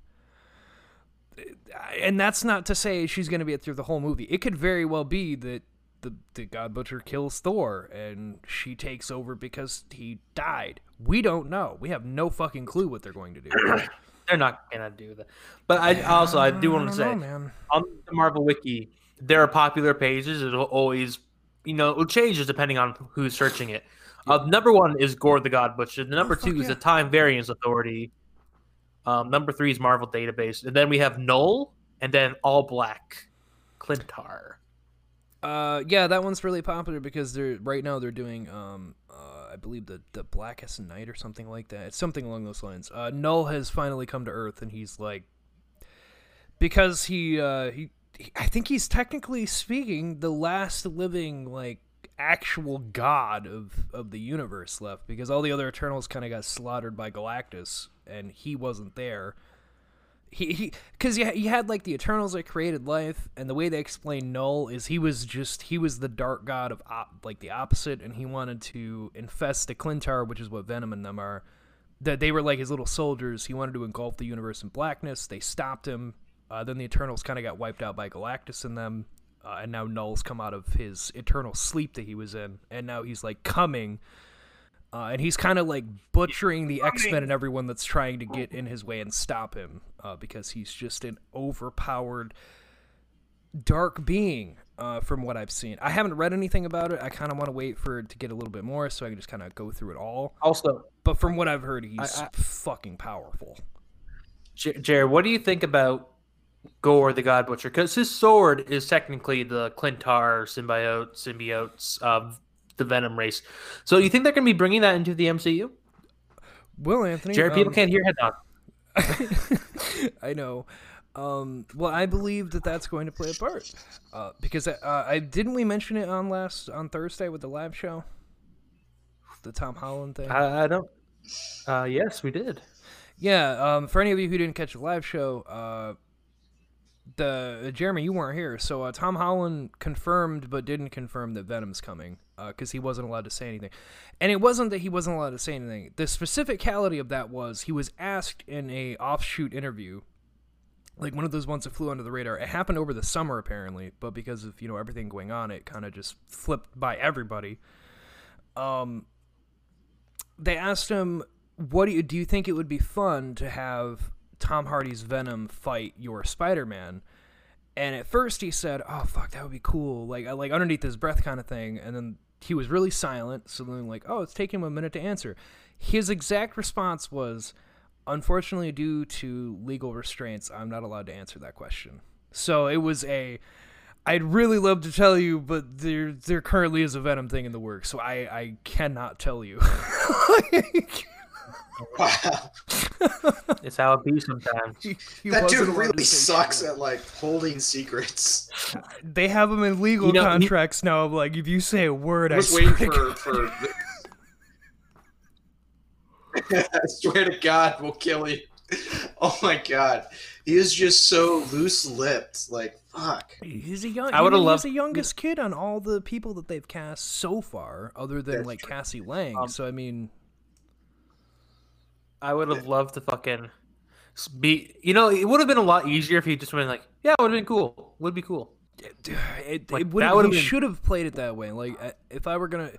And that's not to say she's going to be it through the whole movie. It could very well be that the the God Butcher kills Thor, and she takes over because he died. We don't know. We have no fucking clue what they're going to do. They're not gonna do that. But I also I do want to say know, man. on the Marvel Wiki, there are popular pages. It'll always, you know, it changes depending on who's searching it. Uh, number one is Gorr the God Butcher. The number fuck two is yeah. the Time Variance Authority. Um, number three is Marvel Database, and then we have Knull, and then All Black, Klyntar. Uh, yeah, that one's really popular because they're right now they're doing um, uh, I believe the the Blackest Night or something like that. It's something along those lines. Uh, Knull has finally come to Earth, and he's like, because he uh he, he I think he's technically speaking the last living like actual god of of the universe left because all the other Eternals kind of got slaughtered by Galactus, and he wasn't there. He he because you, you had like the eternals that created life and the way they explain knull is he was just he was the dark god of op, like the opposite and he wanted to infest the klyntar which is what venom and them are. That they were like his little soldiers. He wanted to engulf the universe in blackness. They stopped him. Uh, then the eternals kind of got wiped out by galactus and them uh, and now knull's come out of his eternal sleep that he was in and now he's like coming uh, and he's kind of like butchering the X Men and everyone that's trying to get in his way and stop him uh, because he's just an overpowered dark being. Uh, from what I've seen, I haven't read anything about it. I kind of want to wait for it to get a little bit more so I can just kind of go through it all. Also, But from what I've heard, he's I- fucking powerful. J- Jared, what do you think about Gorr the God Butcher? Because his sword is technically the Klyntar symbiote symbiotes of the Venom race. So you think they're going to be bringing that into the MCU? Will Anthony? Jared, people um, can't hear head nod. I know. Um, well, I believe that that's going to play a part uh, because uh, I didn't we mention it on last on Thursday with the live show, the Tom Holland thing. I, I don't. Uh, yes, we did. Yeah, um, for any of you who didn't catch the live show, uh, the Jeremy, you weren't here, so uh, Tom Holland confirmed but didn't confirm that Venom's coming because he wasn't allowed to say anything. And it wasn't that he wasn't allowed to say anything. The specificality of that was he was asked in a offshoot interview, like one of those ones that flew under the radar. It happened over the summer apparently, but because of you know everything going on, it kind of just flipped by everybody. Um, they asked him, "What do you do? You think it would be fun to have Tom Hardy's Venom fight your Spider-Man?" And at first he said, "Oh fuck, that would be cool," like like underneath his breath kind of thing. And then he was really silent. So then like, "Oh, it's taking him a minute to answer." His exact response was, "Unfortunately, due to legal restraints, I'm not allowed to answer that question." So it was a. I'd really love to tell you, but there there currently is a Venom thing in the works, so I I cannot tell you. Wow. It's how it be sometimes. He- he that dude really sucks at like holding secrets. They have him in legal You know, he- contracts now. Of like, if you say a word, I I, was swear waiting to for God- for. I swear to God, we'll kill you. Oh my God, he is just so loose-lipped. Like fuck. He's a young. I would've He's loved- the youngest kid on all the people that they've cast so far, other than That's like true. Cassie Lang. Um, so I mean, I would have loved to fucking be. You know, it would have been a lot easier if he just went like, "Yeah, it would have been cool. Would be cool." it, it Like, would that have. He been- should have played it that way. Like, uh, if I were gonna,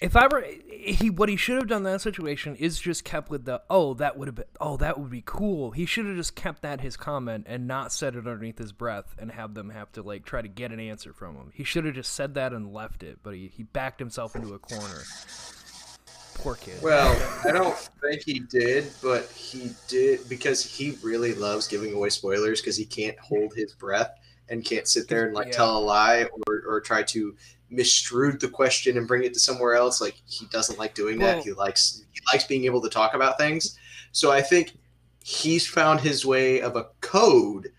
If I were he, what he should have done in that situation is just kept with the oh that would have been oh that would be cool. He should have just kept that his comment and not said it underneath his breath and have them have to like try to get an answer from him. He should have just said that and left it, but he, he backed himself into a corner. Poor kid. Well, I don't think he did, but he did because he really loves giving away spoilers because he can't hold his breath and can't sit there and like Yeah. tell a lie or, or try to misstrued the question and bring it to somewhere else. Like he doesn't like doing Well- that. He likes he likes being able to talk about things. So I think he's found his way of a code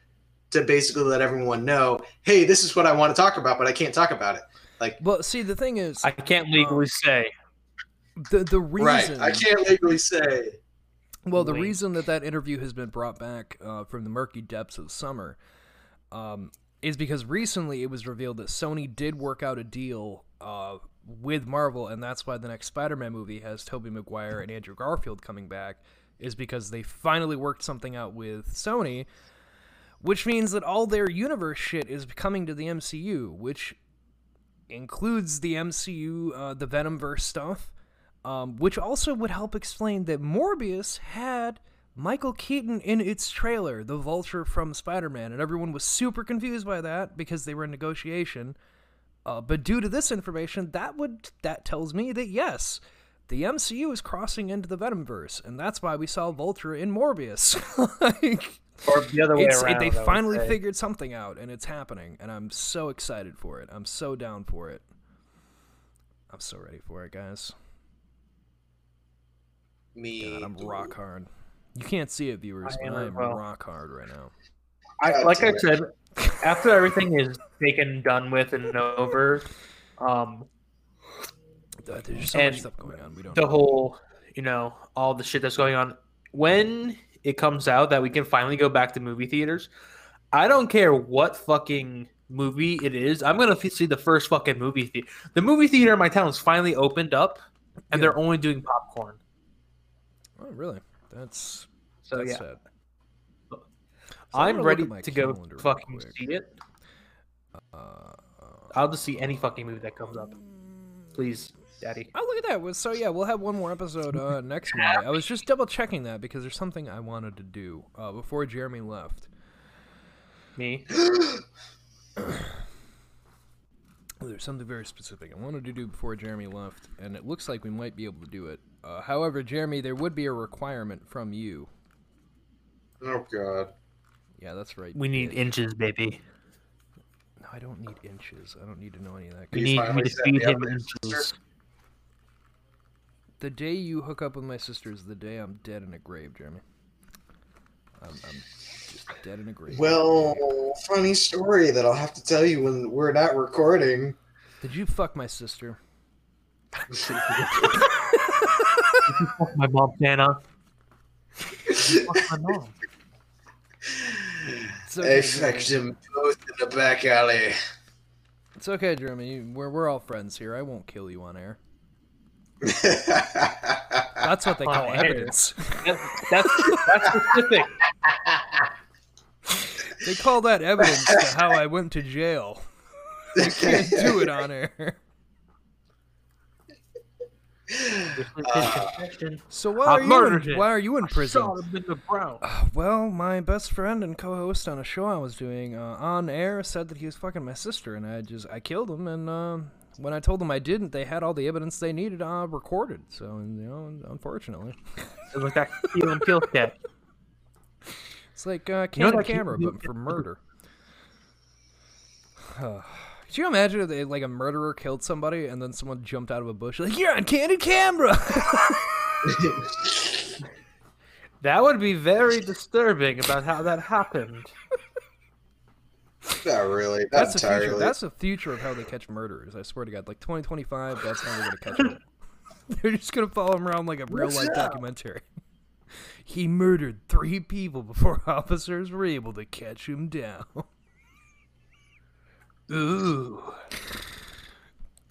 to basically let everyone know, hey, this is what I want to talk about, but I can't talk about it. Like Well, see the thing is I can't legally um, say. The the reason right, I can't legally say. Well, the Wink. reason that that interview has been brought back uh, from the murky depths of summer um, is because recently it was revealed that Sony did work out a deal uh, with Marvel, and that's why the next Spider-Man movie has Tobey Maguire and Andrew Garfield coming back, is because they finally worked something out with Sony, which means that all their universe shit is coming to the MCU, which includes the MCU, uh, the Venomverse stuff, um, which also would help explain that Morbius had Michael Keaton in its trailer, the Vulture from Spider-Man, and everyone was super confused by that because they were in negotiation. Uh, but due to this information, that would that tells me that yes, the MCU is crossing into the Venomverse, and that's why we saw Vulture in Morbius. like, Or the other way it's, around. they I would finally figured something out, and it's happening, and I'm so excited for it. I'm so down for it. I'm so ready for it, guys. Me, God, I'm rock hard. You can't see it, viewers, I but am I am well. rock hard right now. I, like I said, after everything is taken, done with, and over, um, Uh, There's so And much stuff going on. We don't. the know. whole, you know, all the shit that's going on. When it comes out that we can finally go back to movie theaters, I don't care what fucking movie it is. I'm gonna see the first fucking movie theater. The movie theater in my town is finally opened up, and Yeah. they're only doing popcorn. Oh, really? That's So that's yeah, sad. So I'm ready to go fucking quick. see it. Uh, I'll just see any fucking movie that comes up. Please, Daddy. Oh, look at that! So yeah, we'll have one more episode uh, next Monday. I was just double checking that because there's something I wanted to do uh, before Jeremy left. Me. There's something very specific I wanted to do before Jeremy left, and it looks like we might be able to do it. Uh, however, Jeremy, there would be a requirement from you. Oh god. Yeah, that's right. We need bitch. inches, baby. No, I don't need inches. I don't need to know any of that. We You need me to feed him with inches. The day you hook up with my sister is the day I'm dead in a grave, Jeremy. I'm, I'm just dead in a grave. Well, funny story that I'll have to tell you when we're not recording. Did you fuck my sister? my mom, Dana. Fuck my mom. It's I fucked Jeremy. them both in the back alley. It's okay, Jeremy. You- We're, we're all friends here. I won't kill you on air. That's what they On call air. evidence. That- that's that's specific. They call that evidence to how I went to jail. You can't do it on air. So why are you in, him. why are you in prison? Shot him in the ground. Well, my best friend and co-host on a show I was doing uh, on air said that he was fucking my sister, and I just I killed him. And uh, when I told them I didn't, they had all the evidence they needed uh, recorded. So you know, unfortunately, It was that kill and kill cat. it's like uh, You know that camera, you- but for murder. Could you imagine if they, like a murderer killed somebody and then someone jumped out of a bush like you're on candid camera? That would be very disturbing about how that happened. Not really. Not That's the future. That's the future of how they catch murderers. I swear to God, like 2025, that's how they're gonna catch them. they're just gonna follow him around like a real life documentary. he murdered three people before officers were able to catch him down. Ooh.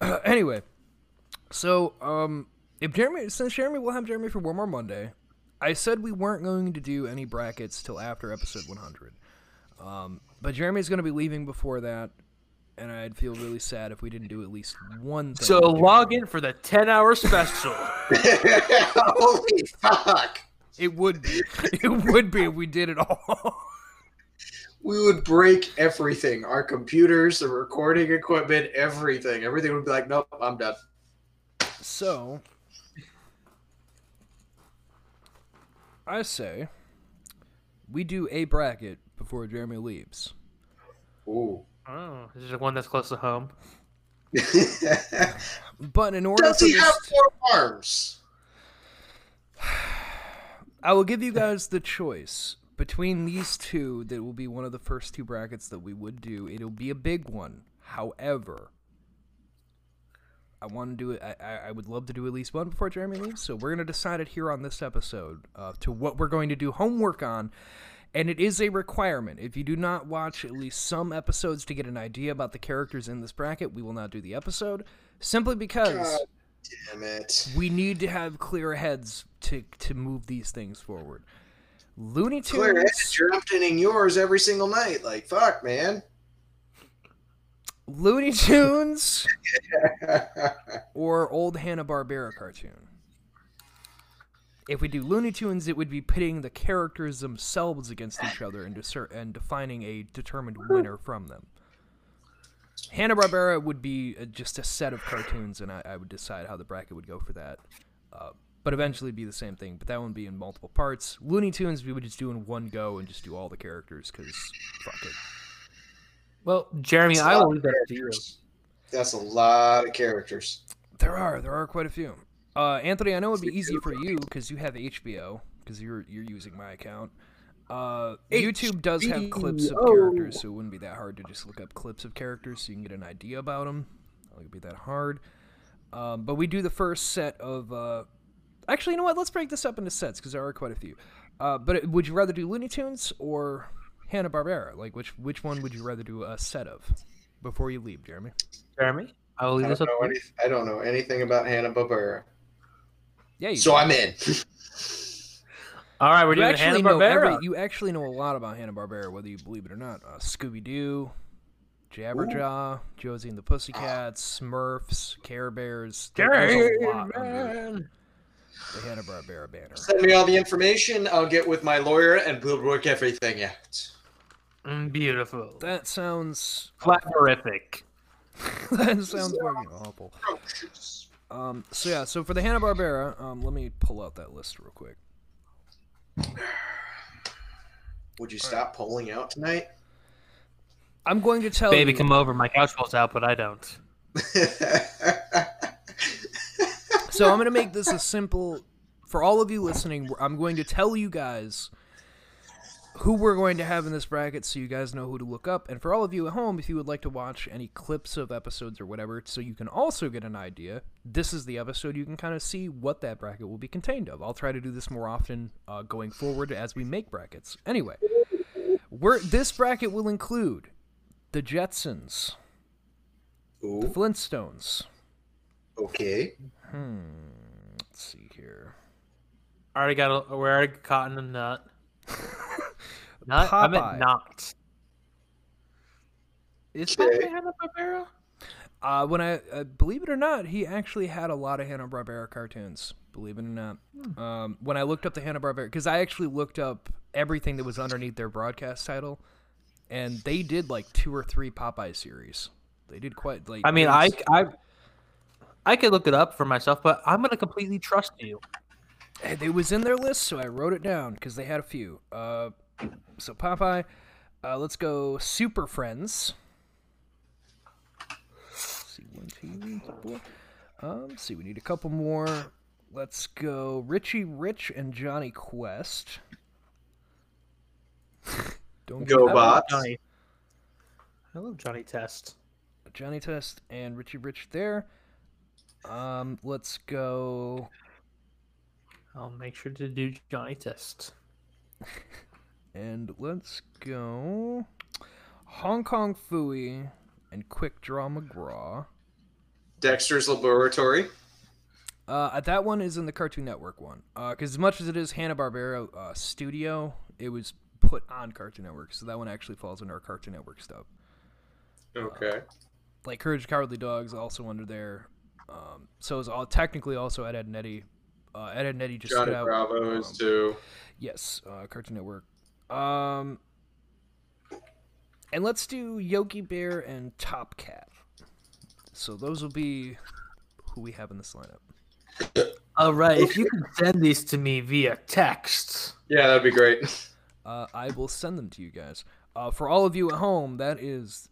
anyway, so um, if Jeremy, since Jeremy, we'll have Jeremy for one more Monday. I said we weren't going to do any brackets till after episode 100. Um, but Jeremy's going to be leaving before that, and I'd feel really sad if we didn't do at least one thing. So with Jeremy. log in for the 10 hour special. Holy fuck! It would be. It would be if we did it all. We would break everything. Our computers, the recording equipment, everything. Everything would be like, nope, I'm done. so, I say we do a bracket before Jeremy leaves. Ooh. oh, this is there one that's close to home? But in order Does for he this, have four arms? I will give you guys the choice between these two. That will be one of the first two brackets that we would do. It'll be a big one. However, I want to do it. I, I- would love to do at least one before Jeremy leaves. So we're gonna decide it here on this episode uh, to what we're going to do homework on. And it is a requirement. If you do not watch at least some episodes to get an idea about the characters in this bracket, we will not do the episode. Simply because God damn it. we need to have clear heads to to move these things forward. Looney Clear Tunes, you're emptying yours every single night. Like, fuck, man. Looney Tunes, or old Hanna Barbera cartoon. If we do Looney Tunes, it would be pitting the characters themselves against each other and, discer- and defining a determined winner from them. Hanna Barbera would be uh, just a set of cartoons, and I, I would decide how the bracket would go for that. Uh, but eventually be the same thing, but that one be in multiple parts. Looney Tunes, we would just do in one go and just do all the characters, because fuck it. Well, Jeremy, I a I lot will leave that to you. That's a lot of characters. There are, there are quite a few. Uh, Anthony, I know it'd be easy for you because you have HBO because you're you're using my account. Uh, YouTube does have clips of characters, so it wouldn't be that hard to just look up clips of characters so you can get an idea about them. It wouldn't be that hard. Um, but we do the first set of. Uh, actually, you know what? Let's break this up into sets because there are quite a few. Uh, but it- would you rather do Looney Tunes or Hanna Barbera? Like, which which one would you rather do a set of before you leave, Jeremy? Jeremy, I will I this don't, up know any, I don't know anything about Hanna Barbera. Yeah, you So do. I'm in. All right, we're you doing Hanna Barbera. you actually know a lot about Hanna Barbera, whether you believe it or not. Uh, Scooby Doo, Jabberjaw, Josie and the Pussycats, Smurfs, Care Bears. There- There's a lot under the Hanna Barbera banner. Send me all the information. I'll get with my lawyer and we'll work everything out. Mm, beautiful. That sounds Flat horrific. that sounds fucking awful. Um, so yeah, so for the Hanna Barbera, um, let me pull out that list real quick. Would you stop pulling out tonight? I'm going to tell Baby, you. come over. My couch falls out, but I don't. So I'm going to make this a simple for all of you listening. I'm going to tell you guys who we're going to have in this bracket so you guys know who to look up. And for all of you at home, if you would like to watch any clips of episodes or whatever, so you can also get an idea, this is the episode you can kind of see what that bracket will be contained of. I'll try to do this more often uh, going forward as we make brackets. Anyway, we're, this bracket will include the Jetsons, the Flintstones. okay. Hmm. Let's see here. I already got. A, we already caught in a nut. Nut. I Popeye. meant not. Is Okay. Popeye Hanna Barbera? Uh, when I uh, believe it or not, he actually had a lot of Hanna Barbera cartoons. Believe it or not, um, when I looked up the Hanna Barbera, because I actually looked up everything that was underneath their broadcast title, and they did like two or three Popeye series. They did quite like. I mean, I, I, I could look it up for myself, but I'm gonna completely trust you. it was in their list, so I wrote it down because they had a few. Uh, so Popeye, uh, let's go Super Friends. Let's see one, two, three, four. Um, let's see, we need a couple more. Let's go Richie Rich and Jonny Quest. Don't Go get- Bots. Johnny. I love Johnny Test. Johnny Test and Richie Rich there. Um, let's go. I'll make sure to do Johnny Test. And let's go Hong Kong Phooey and Quick Draw McGraw. Dexter's Laboratory. Uh, that one is in the Cartoon Network one. Because as much as it is Hanna Barbera uh, Studio, it was put on Cartoon Network, so that one actually falls under our Cartoon Network stuff. Okay. like Courage Cowardly Dogs also under there. Um, so is all technically also Ed, Ed and Eddy. Uh, Ed, Ed and Eddy just Johnny stood out. Bravo is um, too. Yes, uh, Cartoon Network. Um, and let's do Yogi Bear and Top Cat. So those will be who we have in this lineup. All right, if you can send these to me via text. Yeah, that'd be great. Uh, I will send them to you guys. Uh, for all of you at home, that is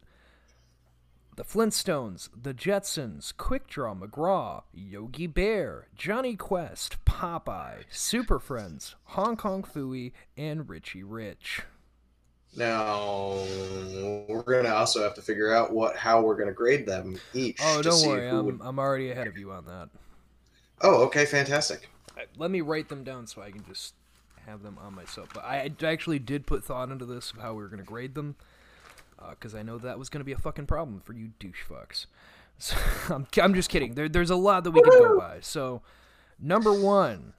the Flintstones, the Jetsons, Quick Draw McGraw, Yogi Bear, Jonny Quest, Popeye, Super Friends, Hong Kong Phooey, and Richie Rich. Now we're gonna also have to figure out what how we're gonna grade them each. Oh, don't worry, I'm, would- I'm already ahead of you on that. Oh, okay, fantastic. Uh, Let me write them down so I can just have them on myself. But I actually did put thought into this of how we were going to grade them, because I know that was going to be a fucking problem for you douche fucks. So, I'm, I'm just kidding. There, there's a lot that we could go by. So, number one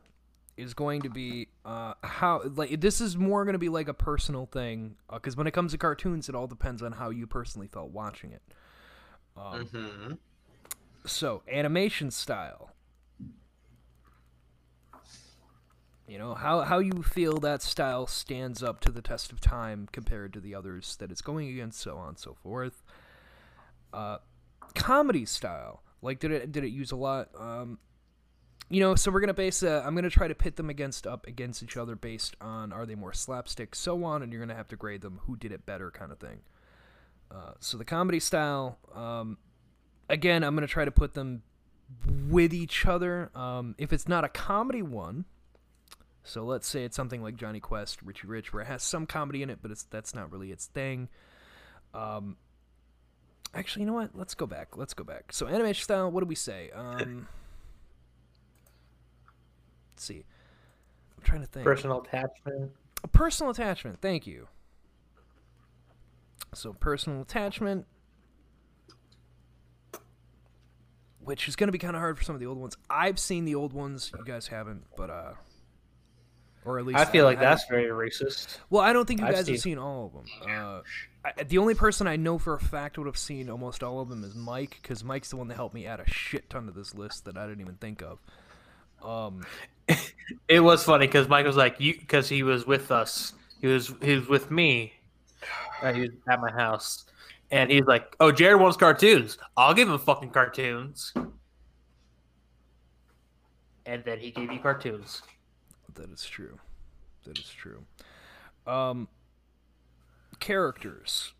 is going to be uh, how like this is more going to be like a personal thing because when it comes to cartoons, it all depends on how you personally felt watching it. Um, hmm so, animation style. You know, how, how you feel that style stands up to the test of time compared to the others that it's going against, so on and so forth. Uh, comedy style. Like, did it did it use a lot? Um, you know, so we're gonna base. Uh, I'm gonna try to pit them against up against each other based on are they more slapstick, so on, and you're gonna have to grade them who did it better, kind of thing. Uh, so the comedy style. Um, again, I'm gonna try to put them with each other. Um, if it's not a comedy one, so let's say it's something like Jonny Quest, Richie Rich, where it has some comedy in it, but it's that's not really its thing. Um, actually, you know what? Let's go back. Let's go back. So animation style. What do we say? Um, let's see. I'm trying to think. Personal attachment. A personal attachment. Thank you. So personal attachment, which is going to be kind of hard for some of the old ones. I've seen the old ones. You guys haven't, but uh, or at least I feel like haven't- that's very racist. Well, I don't think you I've guys have seen- seen all of them. Uh, I, the only person I know for a fact would have seen almost all of them is Mike, because Mike's the one that helped me add a shit ton to this list that I didn't even think of. Um, It was funny because Mike was like, "You," because he was with us. He was he was with me. Uh, he was at my house, and he's like, "Oh, Jared wants cartoons. I'll give him fucking cartoons." And then he gave you cartoons. That is true. That is true. Um, characters.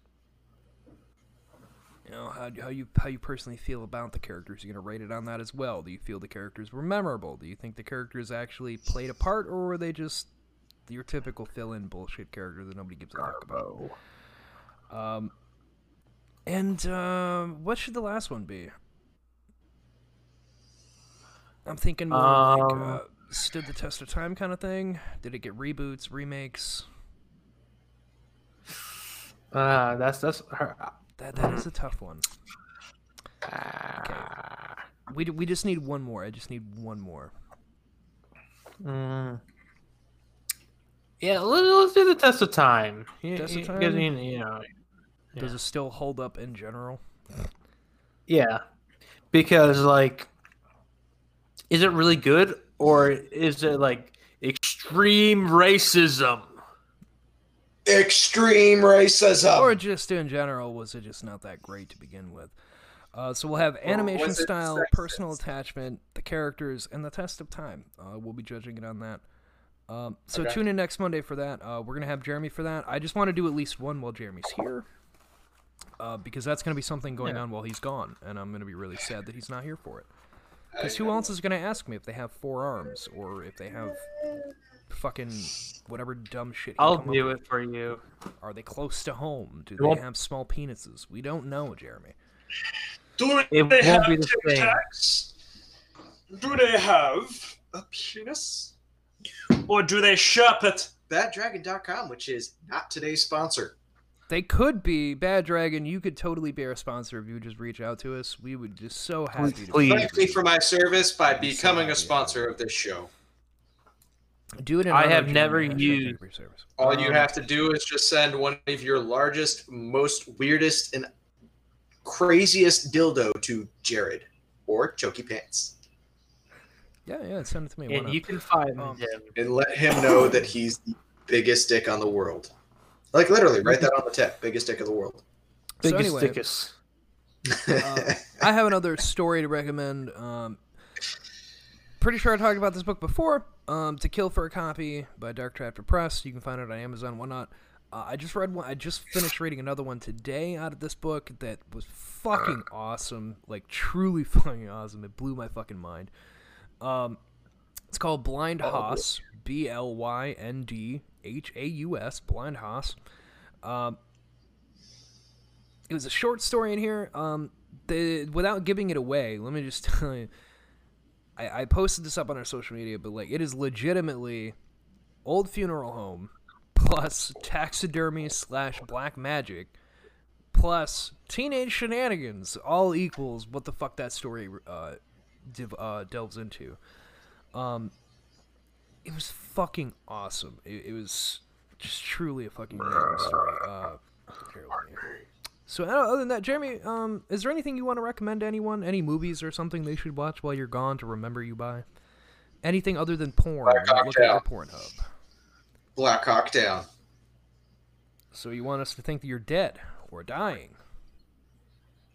You know how how you how you personally feel about the characters. You're gonna rate it on that as well. Do you feel the characters were memorable? Do you think the characters actually played a part, or were they just your typical fill-in bullshit character that nobody gives a fuck about? Um, and uh, what should the last one be? I'm thinking more like Um, uh, stood the test of time kind of thing. Did it get reboots, remakes? Uh, that's that's her. That that is a tough one. Okay. We, we just need one more. I just need one more. Mm. Yeah, let, let's do the test of time. Test of time? You, you know, Does it still hold up in general? yeah, because like, is it really good or is it like extreme racism? Extreme racism. or just in general, was it just not that great to begin with? Uh, so we'll have animation was style, sexist? personal attachment, the characters, and the test of time. Uh, we'll be judging it on that. Um, so Okay. tune in next Monday for that. Uh, we're gonna have Jeremy for that. I just want to do at least one while Jeremy's here, uh, because that's gonna be something going Yeah. on while he's gone, and I'm gonna be really sad that he's not here for it. Because who else is gonna ask me if they have four arms or if they have fucking whatever dumb shit? I'll come up do with? it for you. Are they close to home? Do It they won't- have small penises? We don't know, Jeremy. Do It they won't have be the Tic same. Tacs? Do they have a penis? Or do they shop it? BadDragon.com, which is not today's sponsor. They could be Bad Dragon. You could totally be our sponsor if you would just reach out to us. We would just so happy to Please. Thank me for my service by I'd be so becoming a sponsor of this show. do it. I have never used- thank you service. All you Um, have to do is just send one of your largest, most weirdest, and craziest dildo to Jared or Chokey Pants. Yeah, yeah, send it to me. why And not? you can find Um, him. And let him know that he's the biggest dick on the world. Like literally, write that on the tip. Biggest dick of the world. So Biggest anyway, dickus. uh, I have another story to recommend. Um, pretty sure I talked about this book before. Um, to Kill for a Copy by Dark Chapter Press. You can find it on Amazon, whatnot. Uh, I just read one. I just finished reading another one today out of this book that was fucking awesome. Like truly fucking awesome. It blew my fucking mind. Um, it's called Blynd Haus. B L Y N D H A U S. Blynd Haus. Um, it was a short story in here. Um, the without giving it away, let me just tell you. I, I posted this up on our social media, but like it is legitimately old funeral home plus taxidermy slash black magic plus teenage shenanigans all equals what the fuck that story uh, div, uh delves into. Um, it was fucking awesome. It, it was just truly a fucking amazing story. Uh, here, let me- so uh, other than that, Jeremy, um, is there anything you want to recommend to anyone? Any movies or something they should watch while you're gone to remember you by? Anything other than porn? Black not look at your Cocktail. Pornhub. Black Hawk Down. So you want us to think that you're dead or dying?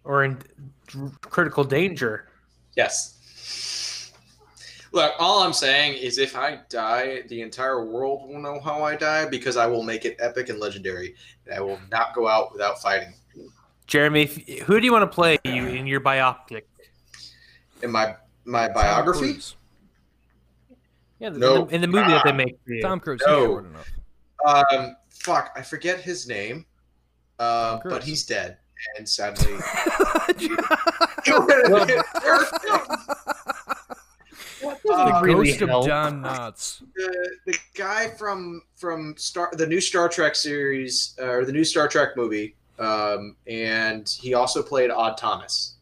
Or in d- critical danger. Yes. Look, all I'm saying is if I die, the entire world will know how I die because I will make it epic and legendary. And I will not go out without fighting. Jeremy, if, who do you want to play you in your biopic? In my my biography, Yeah, in, No. the, in the movie that they make for. Tom Cruise. No. He's short enough. um, fuck, I forget his name, uh, but he's dead, and sadly, the Um, really ghost of help. John Knotts. the, the guy from from Star the new Star Trek series uh, or the new Star Trek movie, um, and he also played Odd Thomas.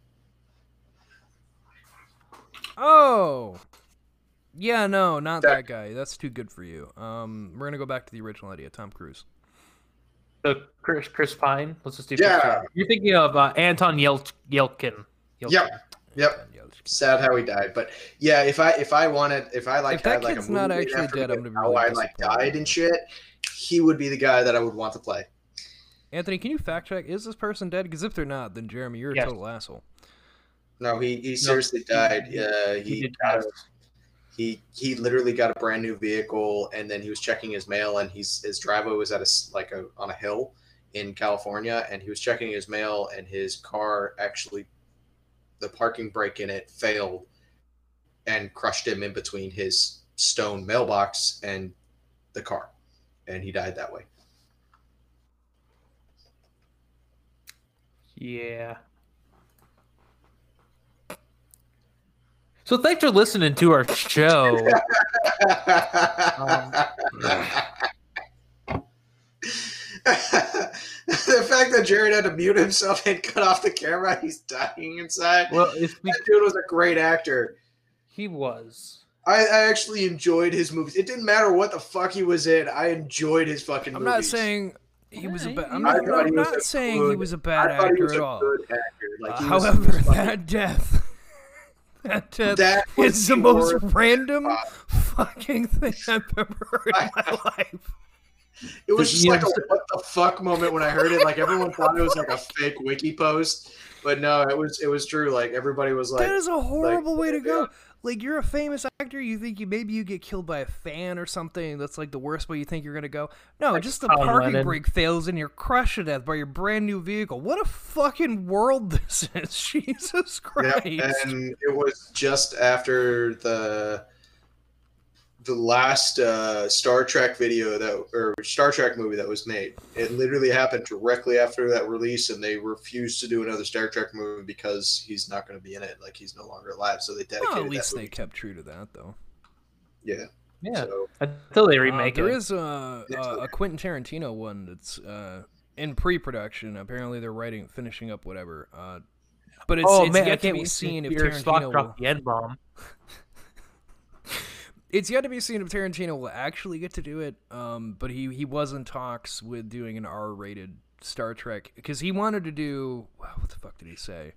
Oh. Yeah, no, not That- that guy. That's too good for you. Um, we're gonna go back to the original idea, Tom Cruise. So Chris, Chris Pine. Let's just do. Yeah. You're thinking of uh, Anton Yel- Yelchin. Yelchin. Yep. Yep. Sad how he died, but yeah, if I if I wanted if I like If that had like a kid's movie not actually after dead, I'm gonna be how really I like died and shit, he would be the guy that I would want to play. Anthony, can you fact check? Is this person dead? Because if they're not, then Jeremy, you're a total asshole. No, he he seriously died. Uh, He he did got a, he he literally got a brand new vehicle, and then he was checking his mail, and he's his driveway was at a like a on a hill in California, and he was checking his mail, and his car actually the parking brake in it failed and crushed him in between his stone mailbox and the car, and he died that way. Yeah. So thanks for listening to our show. Um, the fact that Jared had to mute himself and cut off the camera, he's dying inside. well, it's be- that dude was a great actor. he was. I, I actually enjoyed his movies. It didn't matter what the fuck he was in. I enjoyed his fucking I'm movies. not saying he was a bad. I'm not, I'm not saying he was a bad actor was at a all. good actor. Like, Uh, however, that death, that death That was the most random fucking thing I've ever heard in my life. It was just like a what the fuck moment when I heard it. Like everyone thought it was like a fake wiki post, but no, it was it was true. Like everybody was like, that is a horrible way to go. Like you're a famous actor, you think you maybe you get killed by a fan or something. That's like the worst way you think you're gonna go. No, just the John parking Lennon. brake fails and you're crushed to death by your brand new vehicle. What a fucking world this is! Jesus Yep, Christ! and it was just after the the last uh, Star Trek video that or Star Trek movie that was made. It literally happened directly after that release, and they refused to do another Star Trek movie because he's not going to be in it. Like he's no longer alive, so they dedicated Well, at least that they kept true to that, though. Yeah, Yeah. So, Until they Uh, remake there it. is a, a, a Quentin Tarantino one that's uh, in pre-production. Apparently, they're writing, finishing up whatever. Uh, but it's, oh it's man, I yet to can't be wait seen to if hear Spock Tarantino. Will, drop the N bomb. it's yet to be seen if Tarantino will actually get to do it. Um, but he he was in talks with doing an R-rated Star Trek because he wanted to do what the fuck did he say?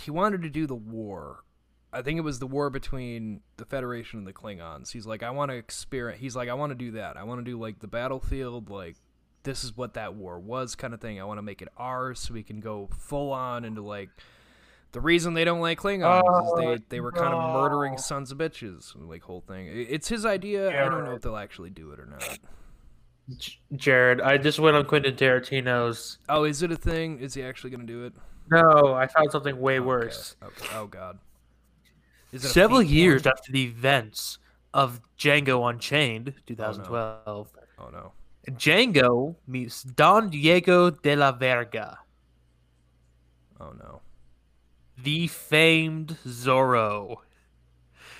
He wanted to do the war. I think it was the war between the Federation and the Klingons. He's like, I want to experience. He's like, I want to do that. I want to do like the battlefield, like this is what that war was, kind of thing. I want to make it ours, so we can go full on into like the reason they don't like Klingons Oh, is they oh, they were kind of murdering sons of bitches, like whole thing. It's his idea. I don't know if they'll actually do it or not. Jared, I just went on Quentin Tarantino's. Oh, is it a thing? Is he actually gonna do it? No, I found something way worse. Okay. Oh God. Is it Several years porn? after the events of Django Unchained, 2012, Oh no. Django meets Don Diego de la Vega, Oh no. The famed Zorro,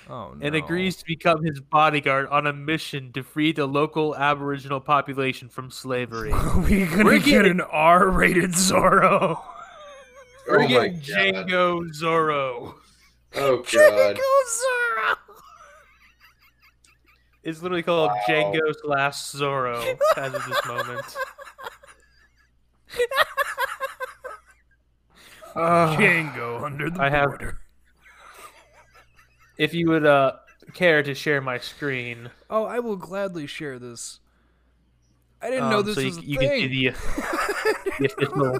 Oh no. and agrees to become his bodyguard on a mission to free the local Aboriginal population from slavery. we gonna We're get getting- an R-rated Zorro. We're Oh my getting God. Django Zorro. Oh god. Django Zorro. It's literally called Wow. Django's Last Zorro as of this moment. Uh, Django under the I have- border. if you would uh, care to share my screen, Oh, I will gladly share this. I didn't know um, this so you, was a you thing. can see the, the official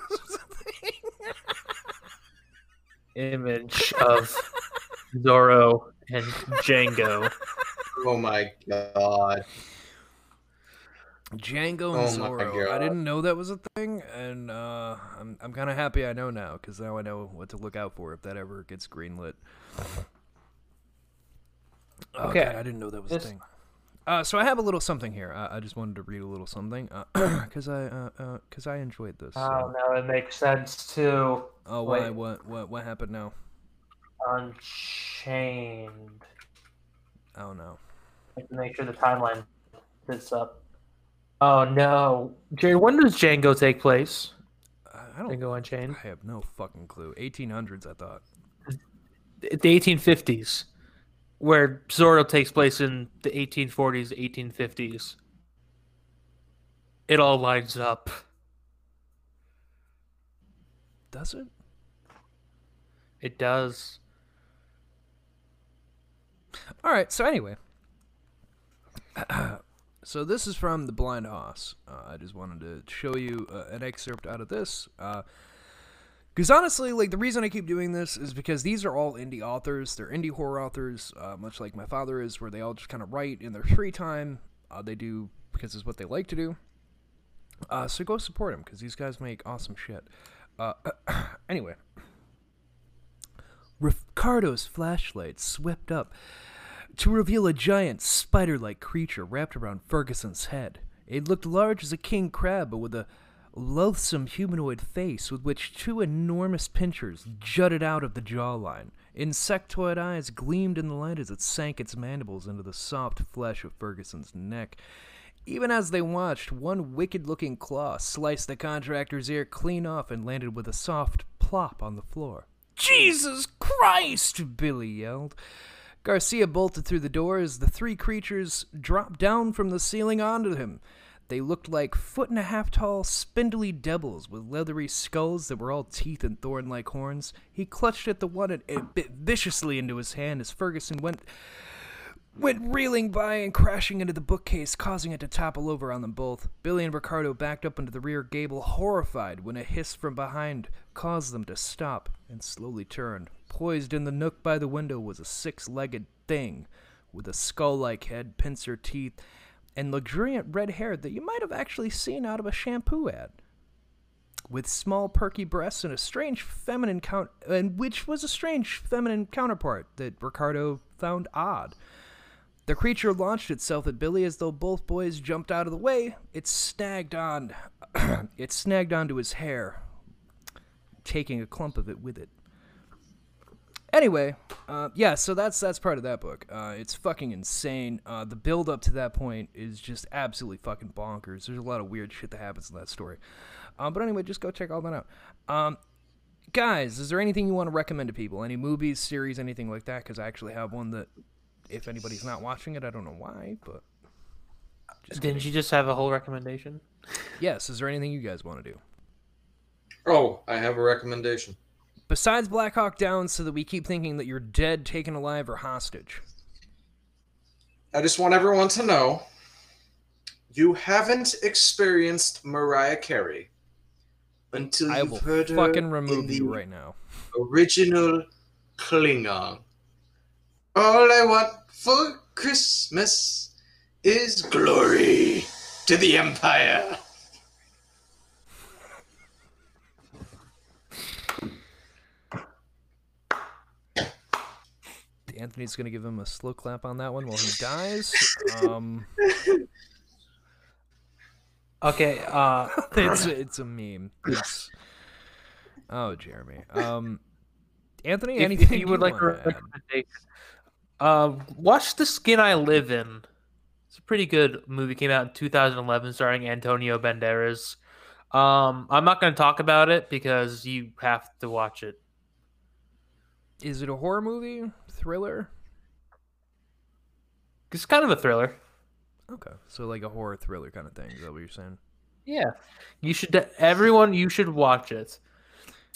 image of Zorro and Django. Oh my god. Django and Oh Zorro. I didn't know that was a thing, and uh, I'm I'm kind of happy I know now because now I know what to look out for if that ever gets greenlit. Okay, Okay, I didn't know that was this- a thing. Uh, so I have a little something here. I, I just wanted to read a little something because I uh, uh 'cause I enjoyed this. Oh, so- now it makes sense too. Oh, why? wait. What? What? What happened now? Unchained. Oh no. I have to make sure the timeline fits up. Oh no, Jerry. When does Django take place? I I don't. Django Unchained. I have no fucking clue. 1800s, I thought. The 1850s, where Zorro takes place in the 1840s, 1850s. It all lines up. Does it? It does. All right. So anyway, so this is from the Blynd Haus. Uh, I just wanted to show you uh, an excerpt out of this. Because honestly, like the reason I keep doing this is because these are all indie authors. They're indie horror authors, uh, much like my father is, where they all just kind of write in their free time. Uh, they do because it's what they like to do. Uh, so go support them because these guys make awesome shit. Uh, anyway, Ricardo's flashlight swept up to reveal a giant spider like creature wrapped around Ferguson's head. It looked large as a king crab, but with a loathsome humanoid face with which two enormous pincers jutted out of the jawline. Insectoid eyes gleamed in the light as it sank its mandibles into the soft flesh of Ferguson's neck. Even as they watched, one wicked looking claw sliced the contractor's ear clean off and landed with a soft plop on the floor. Jesus Christ! Billy yelled. Garcia bolted through the door as the three creatures dropped down from the ceiling onto him. They looked like foot and a half tall, spindly devils with leathery skulls that were all teeth and thorn like horns. He clutched at the one and it bit viciously into his hand as Ferguson went went reeling by and crashing into the bookcase, causing it to topple over on them both. Billy and Ricardo backed up into the rear gable, horrified when a hiss from behind caused them to stop and slowly turn. Poised in the nook by the window was a six legged thing with a skull like head, pincer teeth, and luxuriant red hair that you might have actually seen out of a shampoo ad. With small perky breasts and a strange feminine count, and which was a strange feminine counterpart that Ricardo found odd. The creature launched itself at Billy as though both boys jumped out of the way. It snagged on it snagged onto his hair, taking a clump of it with it. Anyway, uh, yeah, so that's that's part of that book. Uh, it's fucking insane. Uh, the build up to that point is just absolutely fucking bonkers. There's a lot of weird shit that happens in that story. Um, but anyway, just go check all that out. Um, guys, is there anything you want to recommend to people? Any movies, series, anything like that? Because I actually have one that, if anybody's not watching it, I don't know why, but Just Didn't you just have a whole recommendation? Yes. Is there anything you guys want to do Oh, I have a recommendation. Besides Black Hawk Down, so that we keep thinking that you're dead, taken alive, or hostage? I just want everyone to know you haven't experienced Mariah Carey until I you've heard her fucking in remove the you right now. original Klingon. All I want for Christmas is glory to the Empire. Anthony's gonna give him a slow clap on that one while he dies. Um, Okay. Uh, it's it's a meme. It's oh, Jeremy. Um, Anthony, if, anything if you would like a wanna add? recommendation, uh, watch The Skin I Live In. It's a pretty good movie. Came out in 2011, starring Antonio Banderas. Um, I'm not going to talk about it because you have to watch it. Is it a horror movie, thriller? It's kind of a thriller. Okay, so like a horror thriller kind of thing. Is that what you're saying? Yeah, you should. Everyone, you should watch it.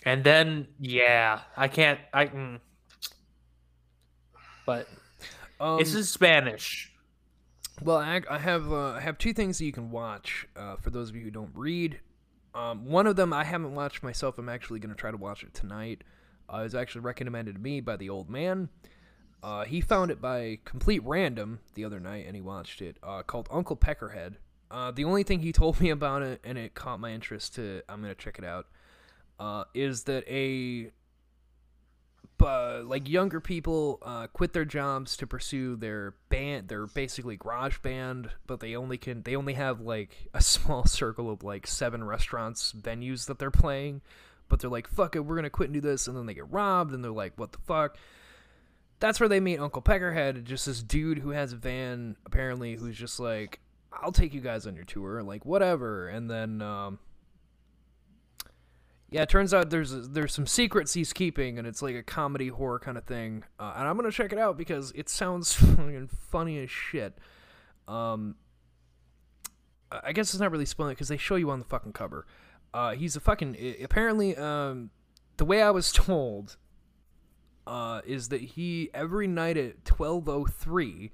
And then, yeah, I can't. I. Mm. But Um, it's in Spanish. Well, I, I have uh, I have two things that you can watch uh, for those of you who don't read. Um, one of them I haven't watched myself. I'm actually going to try to watch it tonight. Uh, was actually recommended to me by the old man. Uh, he found it by complete random the other night, and he watched it. Uh, called Uncle Peckerhead. Uh, the only thing he told me about it, and it caught my interest. To I'm to check it out. Uh, is that a uh, like younger people uh, quit their jobs to pursue their band their basically garage band but they only can they only have like a small circle of like seven restaurants venues that they're playing but they're like fuck it we're gonna quit and do this and then they get robbed and they're like what the fuck that's where they meet uncle peckerhead just this dude who has a van apparently who's just like i'll take you guys on your tour like whatever and then um yeah, it turns out there's there's some secrets he's keeping, and it's like a comedy horror kind of thing. Uh, and I'm gonna check it out because it sounds fucking funny as shit. Um, I I guess it's not really spoiling because they show you on the fucking cover. Uh, he's a fucking apparently. Um, the way I was told, uh, is that he every night at 12:03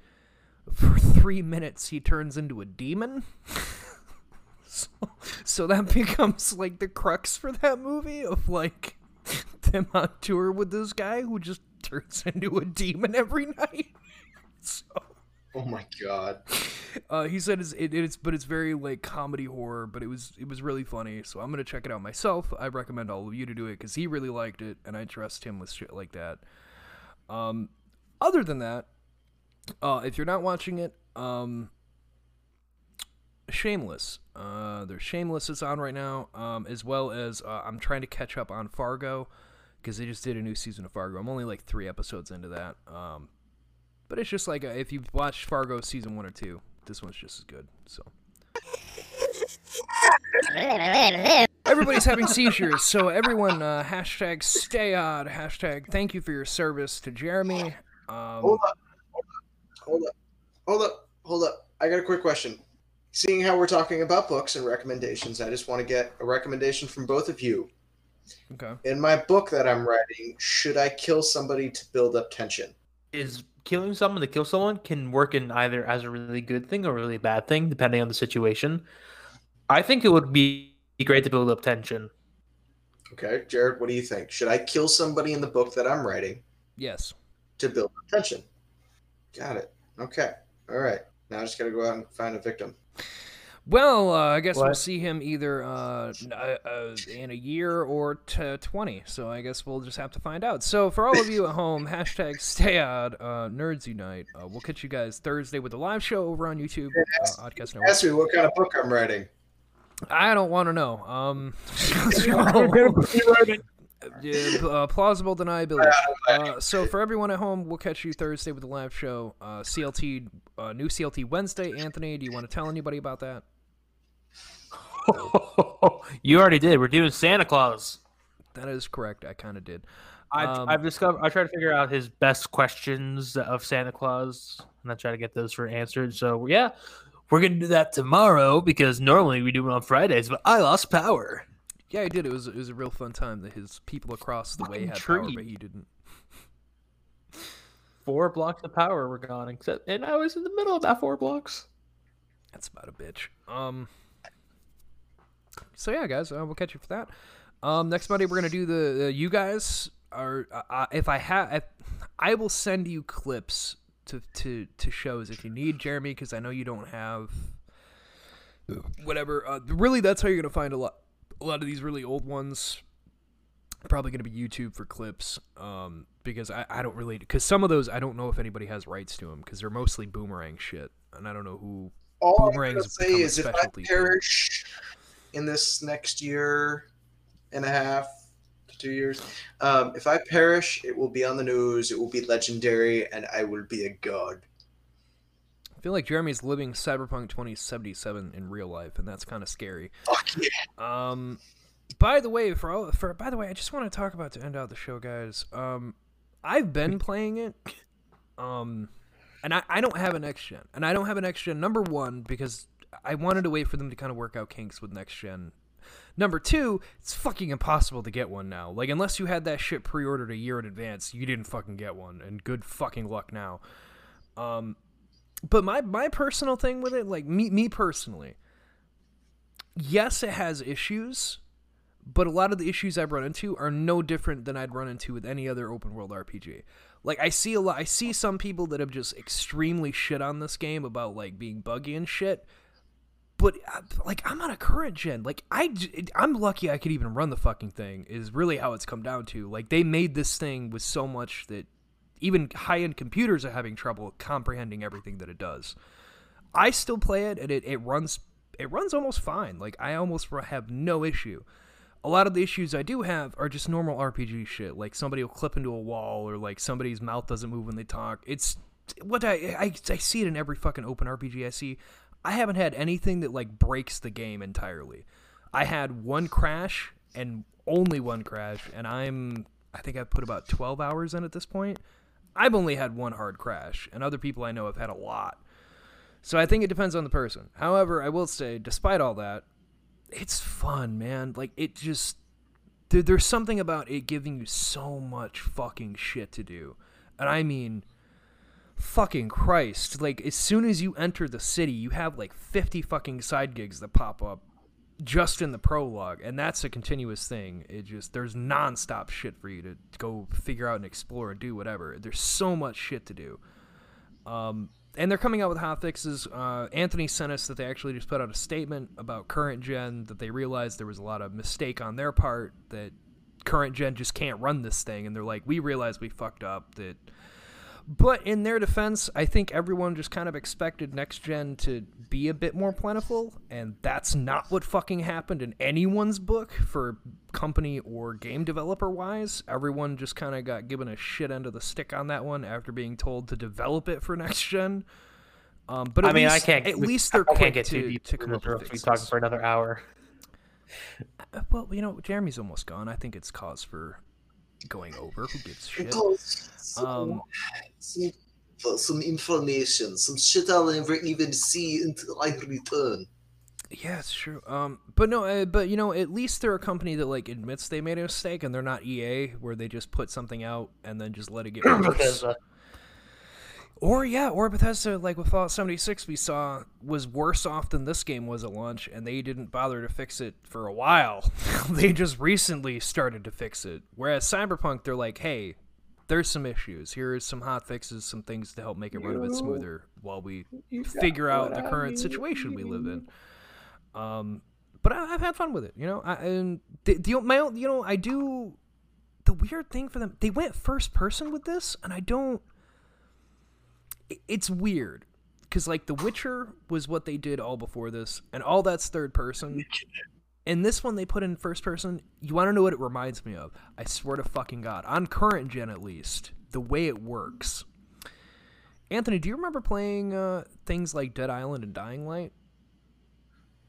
for three minutes he turns into a demon. So, so that becomes like the crux for that movie of like them on tour with this guy who just turns into a demon every night. So Oh my god. uh, he said it's, it, it's but it's very like comedy horror, but it was it was really funny. So I'm gonna check it out myself. I recommend all of you to do it because he really liked it, and I trust him with shit like that. Um, other than that, uh, if you're not watching it, um, Shameless. Uh, there's Shameless is on right now, um, as well as uh, I'm trying to catch up on Fargo because they just did a new season of Fargo. I'm only like three episodes into that, um, but it's just like uh if you've watched Fargo season one or two, this one's just as good. So everybody's having seizures, so everyone uh, hashtag stay odd, hashtag thank you for your service to Jeremy. Um, Hold up. Hold up. Hold up. Hold up. I got a quick question. Seeing how we're talking about books and recommendations, I just want to get a recommendation from both of you. okay. In my book that I'm writing, should I kill somebody to build up tension? Is killing someone to kill someone can work in either as a really good thing or a really bad thing, depending on the situation. I think it would be great to build up tension. Okay, Jared, what do you think? Should I kill somebody in the book that I'm writing Yes. to build up tension? Got it. Okay. All right. Now I just got to go out and find a victim. Well, uh, I guess we'll see him either uh, uh, uh, in a year or t- 20. So I guess we'll just have to find out. So for all of you at home, hashtag stay out, uh, Nerds Unite. Uh, we'll catch you guys Thursday with the live show over on YouTube. Uh, Oddcast Network. Ask me what kind of book I'm writing. I don't want to know. Um, so- yeah, uh, plausible deniability. Uh, so for everyone at home, we'll catch you Thursday with the live show. Uh, CLT, uh, new CLT Wednesday. Anthony, do you want to tell anybody about that? you already did. We're doing Santa Claus. That is correct. I kind of did. I've, Um, I've discovered. I try to figure out his best questions of Santa Claus, and I try to get those for answered. So yeah, we're gonna do that tomorrow because normally we do it on Fridays, but I lost power. Yeah, I did. It was it was a real fun time that his people across the way Fucking had power, but he didn't. Four blocks of power were gone, except and I was in the middle of that four blocks. That's about a bitch. Um. So yeah, guys, uh, we'll catch you for that. Um, next Monday we're gonna do the, you guys are uh, uh, if I have I will send you clips to to to shows if you need Jeremy because I know you don't have whatever. Uh, really, that's how you're gonna find a lot a lot of these really old ones. Probably gonna be YouTube for clips. Um, because I I don't really because some of those I don't know if anybody has rights to them because they're mostly boomerang shit and I don't know who All I'm gonna say is if I perish in this next year and a half to two years, um, if I perish, it will be on the news. It will be legendary, and I will be a god. I feel like Jeremy's living Cyberpunk 2077 in real life, and that's kind of scary. Fuck yeah. Um, by the way, for all for by the way, I just want to talk about to end out the show, guys. Um, I've been playing it. Um, and I, I don't have an next gen, and I don't have an next gen. Number one because I wanted to wait for them to kind of work out kinks with next gen. Number two, it's fucking impossible to get one now. Like unless you had that shit pre-ordered a year in advance, you didn't fucking get one, and good fucking luck now. Um, but my my personal thing with it, like me me personally, yes, it has issues, but a lot of the issues I've run into are no different than I'd run into with any other open world RPG. Like I see a lot, I see some people that have just extremely shit on this game about like being buggy and shit. But uh, like I'm on a current gen, like I I'm lucky I could even run the fucking thing. Is really how it's come down to. Like they made this thing with so much that even high end computers are having trouble comprehending everything that it does. I still play it and it, it runs it runs almost fine. Like I almost have no issue. A lot of the issues I do have are just normal RPG shit. Like somebody will clip into a wall or like somebody's mouth doesn't move when they talk. It's what I I, I see it in every fucking open RPG I see. I haven't had anything that like breaks the game entirely. I had one crash and only one crash and I'm I think I've put about 12 hours in at this point. I've only had one hard crash and other people I know have had a lot. So I think it depends on the person. However, I will say, despite all that, it's fun, man. Like it just there, there's something about it giving you so much fucking shit to do, and I mean, fucking Christ! Like as soon as you enter the city, you have like 50 fucking side gigs that pop up just in the prologue, and that's a continuous thing. It just there's nonstop shit for you to go figure out and explore and do whatever. There's so much shit to do. Um, and they're coming out with hot fixes. Uh, Anthony sent us that they actually just put out a statement about current gen that they realized there was a lot of mistake on their part that current gen just can't run this thing, and they're like, we realized we fucked up. That, but in their defense, I think everyone just kind of expected next gen to be a bit more plentiful, and that's not what fucking happened in anyone's book for company or game developer wise. Everyone just kind of got given a shit end of the stick on that one after being told to develop it for next gen. Um, but I mean, least, I can't. At least they're I quick can't get to, too deep to come up with else we'll be fixes. talking for another hour. Uh, Well, you know, Jeremy's almost gone. I think it's cause for going over. Who gives shit? Some, Um, some, some information, some shit I'll never even see until I return. Yeah, it's true. Um, but no, uh, but you know, at least they're a company that like admits they made a mistake, and they're not EA where they just put something out and then just let it get worse. Or yeah, or Bethesda, like with Fallout 76, we saw was worse off than this game was at launch, and they didn't bother to fix it for a while. they just recently started to fix it. Whereas Cyberpunk, they're like, hey, there's some issues. Here is some hot fixes, some things to help make it run a bit smoother while we figure out the current situation we live in. Um, but I, I've had fun with it, you know. I, and the, the my own- you know I do. The weird thing for them, they went first person with this, and I don't. It- It's weird because like The Witcher was what they did all before this, and all that's third person. And this one they put in first person. You want to know what it reminds me of? I swear to fucking god, on current gen at least, the way it works. Anthony, do you remember playing uh, things like Dead Island and Dying Light?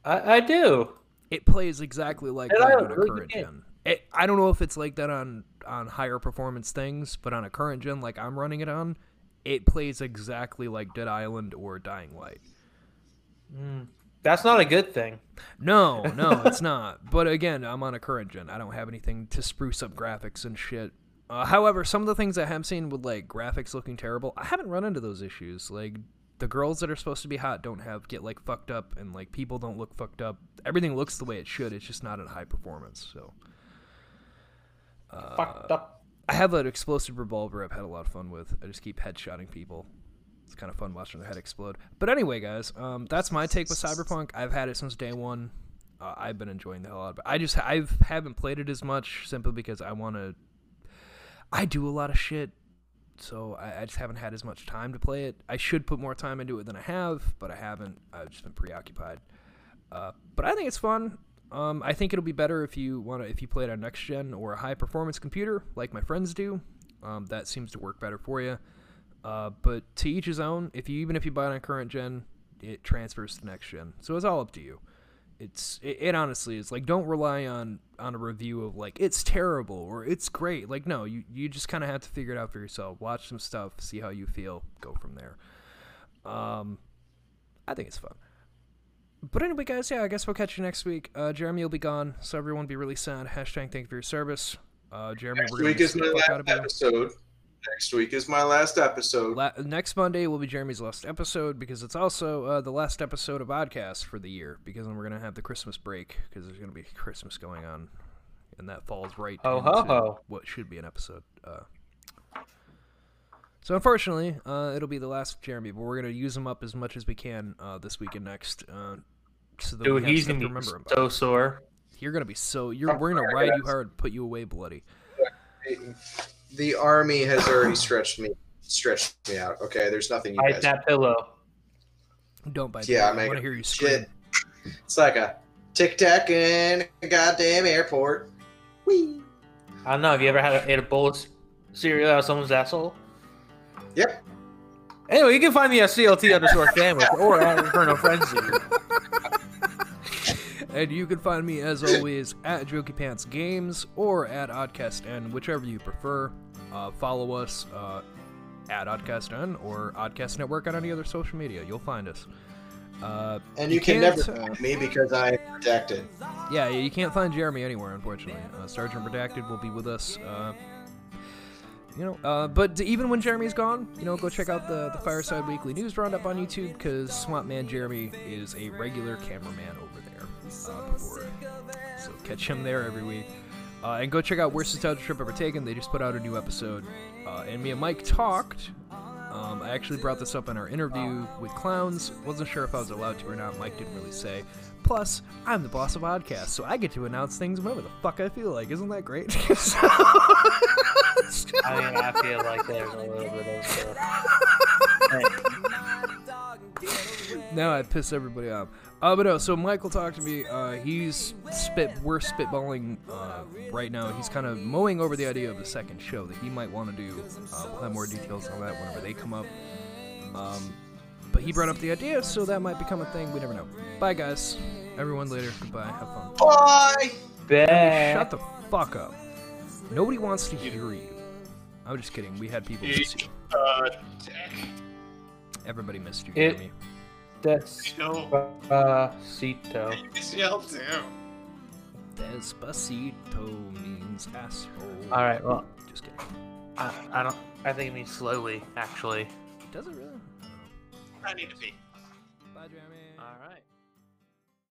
I, I do. It plays exactly like Dead that Island, on a really current game. gen. It, I don't know if it's like that on on higher performance things, but on a current gen like I'm running it on, it plays exactly like Dead Island or Dying Light. Mm, that's not a good thing. No, no, it's not. But again, I'm on a current gen. I don't have anything to spruce up graphics and shit. Uh, however, some of the things I have seen with like graphics looking terrible, I haven't run into those issues. Like the girls that are supposed to be hot don't have get like fucked up, and like people don't look fucked up. Everything looks the way it should. It's just not at high performance. So uh, Fucked up. I have an explosive revolver I've had a lot of fun with. I just keep headshotting people. It's kind of fun watching their head explode. But anyway, guys, um, that's my take with Cyberpunk. I've had it since day one. Uh, I've been enjoying the hell out of it. I just I haven't played it as much simply because I want to. I do a lot of shit, so I, I just haven't had as much time to play it. I should put more time into it than I have, but I haven't. I've just been preoccupied. Uh, but I think it's fun. Um, I think it'll be better if you want to if you play it on next gen or a high performance computer like my friends do. Um, that seems to work better for you. Uh, but to each his own. If you even if you buy it on current gen, it transfers to next gen. So it's all up to you. It's it, it honestly is like don't rely on on a review of like it's terrible or it's great. Like no, you you just kind of have to figure it out for yourself. Watch some stuff, see how you feel, go from there. Um, I think it's fun. But anyway, guys, yeah, I guess we'll catch you next week. Uh, Jeremy will be gone, so everyone be really sad. Hashtag thank you for your service. Uh, Jeremy, Next we're gonna week miss is my the fuck out last episode. Next week is my last episode. La- next Monday will be Jeremy's last episode because it's also uh, the last episode of Oddcast for the year because then we're gonna have the Christmas break because there's gonna be Christmas going on, and that falls right Ho, into ho, ho. what should be an episode. Uh, so unfortunately, uh, it'll be the last Jeremy, but we're gonna use him up as much as we can uh, this week and next. Uh, so that we Dude, have he's gonna to be remember him by. so sore. You're gonna be so you're we're gonna ride you hard, put you away bloody. The army has already stretched me stretched me out. Okay, there's nothing you can do. Bite guys. that pillow. Don't bite. Yeah, me. I I'm want to hear you scream. shit. It's like a tic tac in a goddamn airport. Whee. I don't know. Have you ever had a, ate a bowl of cereal out of someone's asshole? Yep. Anyway, you can find me at CLT underscore sandwich or at Inferno Frenzy. And you can find me as always at Jokey Pants Games or at Oddcast N, whichever you prefer. Uh, follow us uh, at Oddcast N or Oddcast Network on any other social media. You'll find us. Uh, And you, can never find me because I'm protected. yeah, you can't find Jeremy anywhere, unfortunately. Uh, Sergeant Redacted will be with us. Uh, you know, uh, but even when Jeremy's gone, you know, go check out the, the Fireside Weekly News Roundup on YouTube because Swamp Man Jeremy is a regular cameraman over there. Uh, before, so catch him there every week. Uh, and go check out Worst Nostalgia Trip Ever Taken. They just put out a new episode. Uh, and me and Mike talked. Um, I actually brought this up in our interview with Clowns. Wasn't sure if I was allowed to or not. Mike didn't really say. Plus, I'm the boss of Oddcast, so I get to announce things whenever the fuck I feel like. Isn't that great? I mean, I feel like there's a little bit of. now I piss everybody off. Uh, but no, so Michael talked to me. Uh, he's spit. We're spitballing uh, right now. He's kind of mowing over the idea of a second show that he might want to do. Uh, we'll have more details on that whenever they come up. Um, but he brought up the idea, so that might become a thing. We never know. Bye, guys. Everyone later. Goodbye. Have fun. Bye. Bad. Shut the fuck up. Nobody wants to hear you. I'm just kidding. We had people miss you. Uh, Everybody missed you, It- Jeremy. Despacito. CL too. Despacito means asshole. All right. Well, Just kidding. I, I don't. I think it means slowly. Actually. Does it really? I need to pee.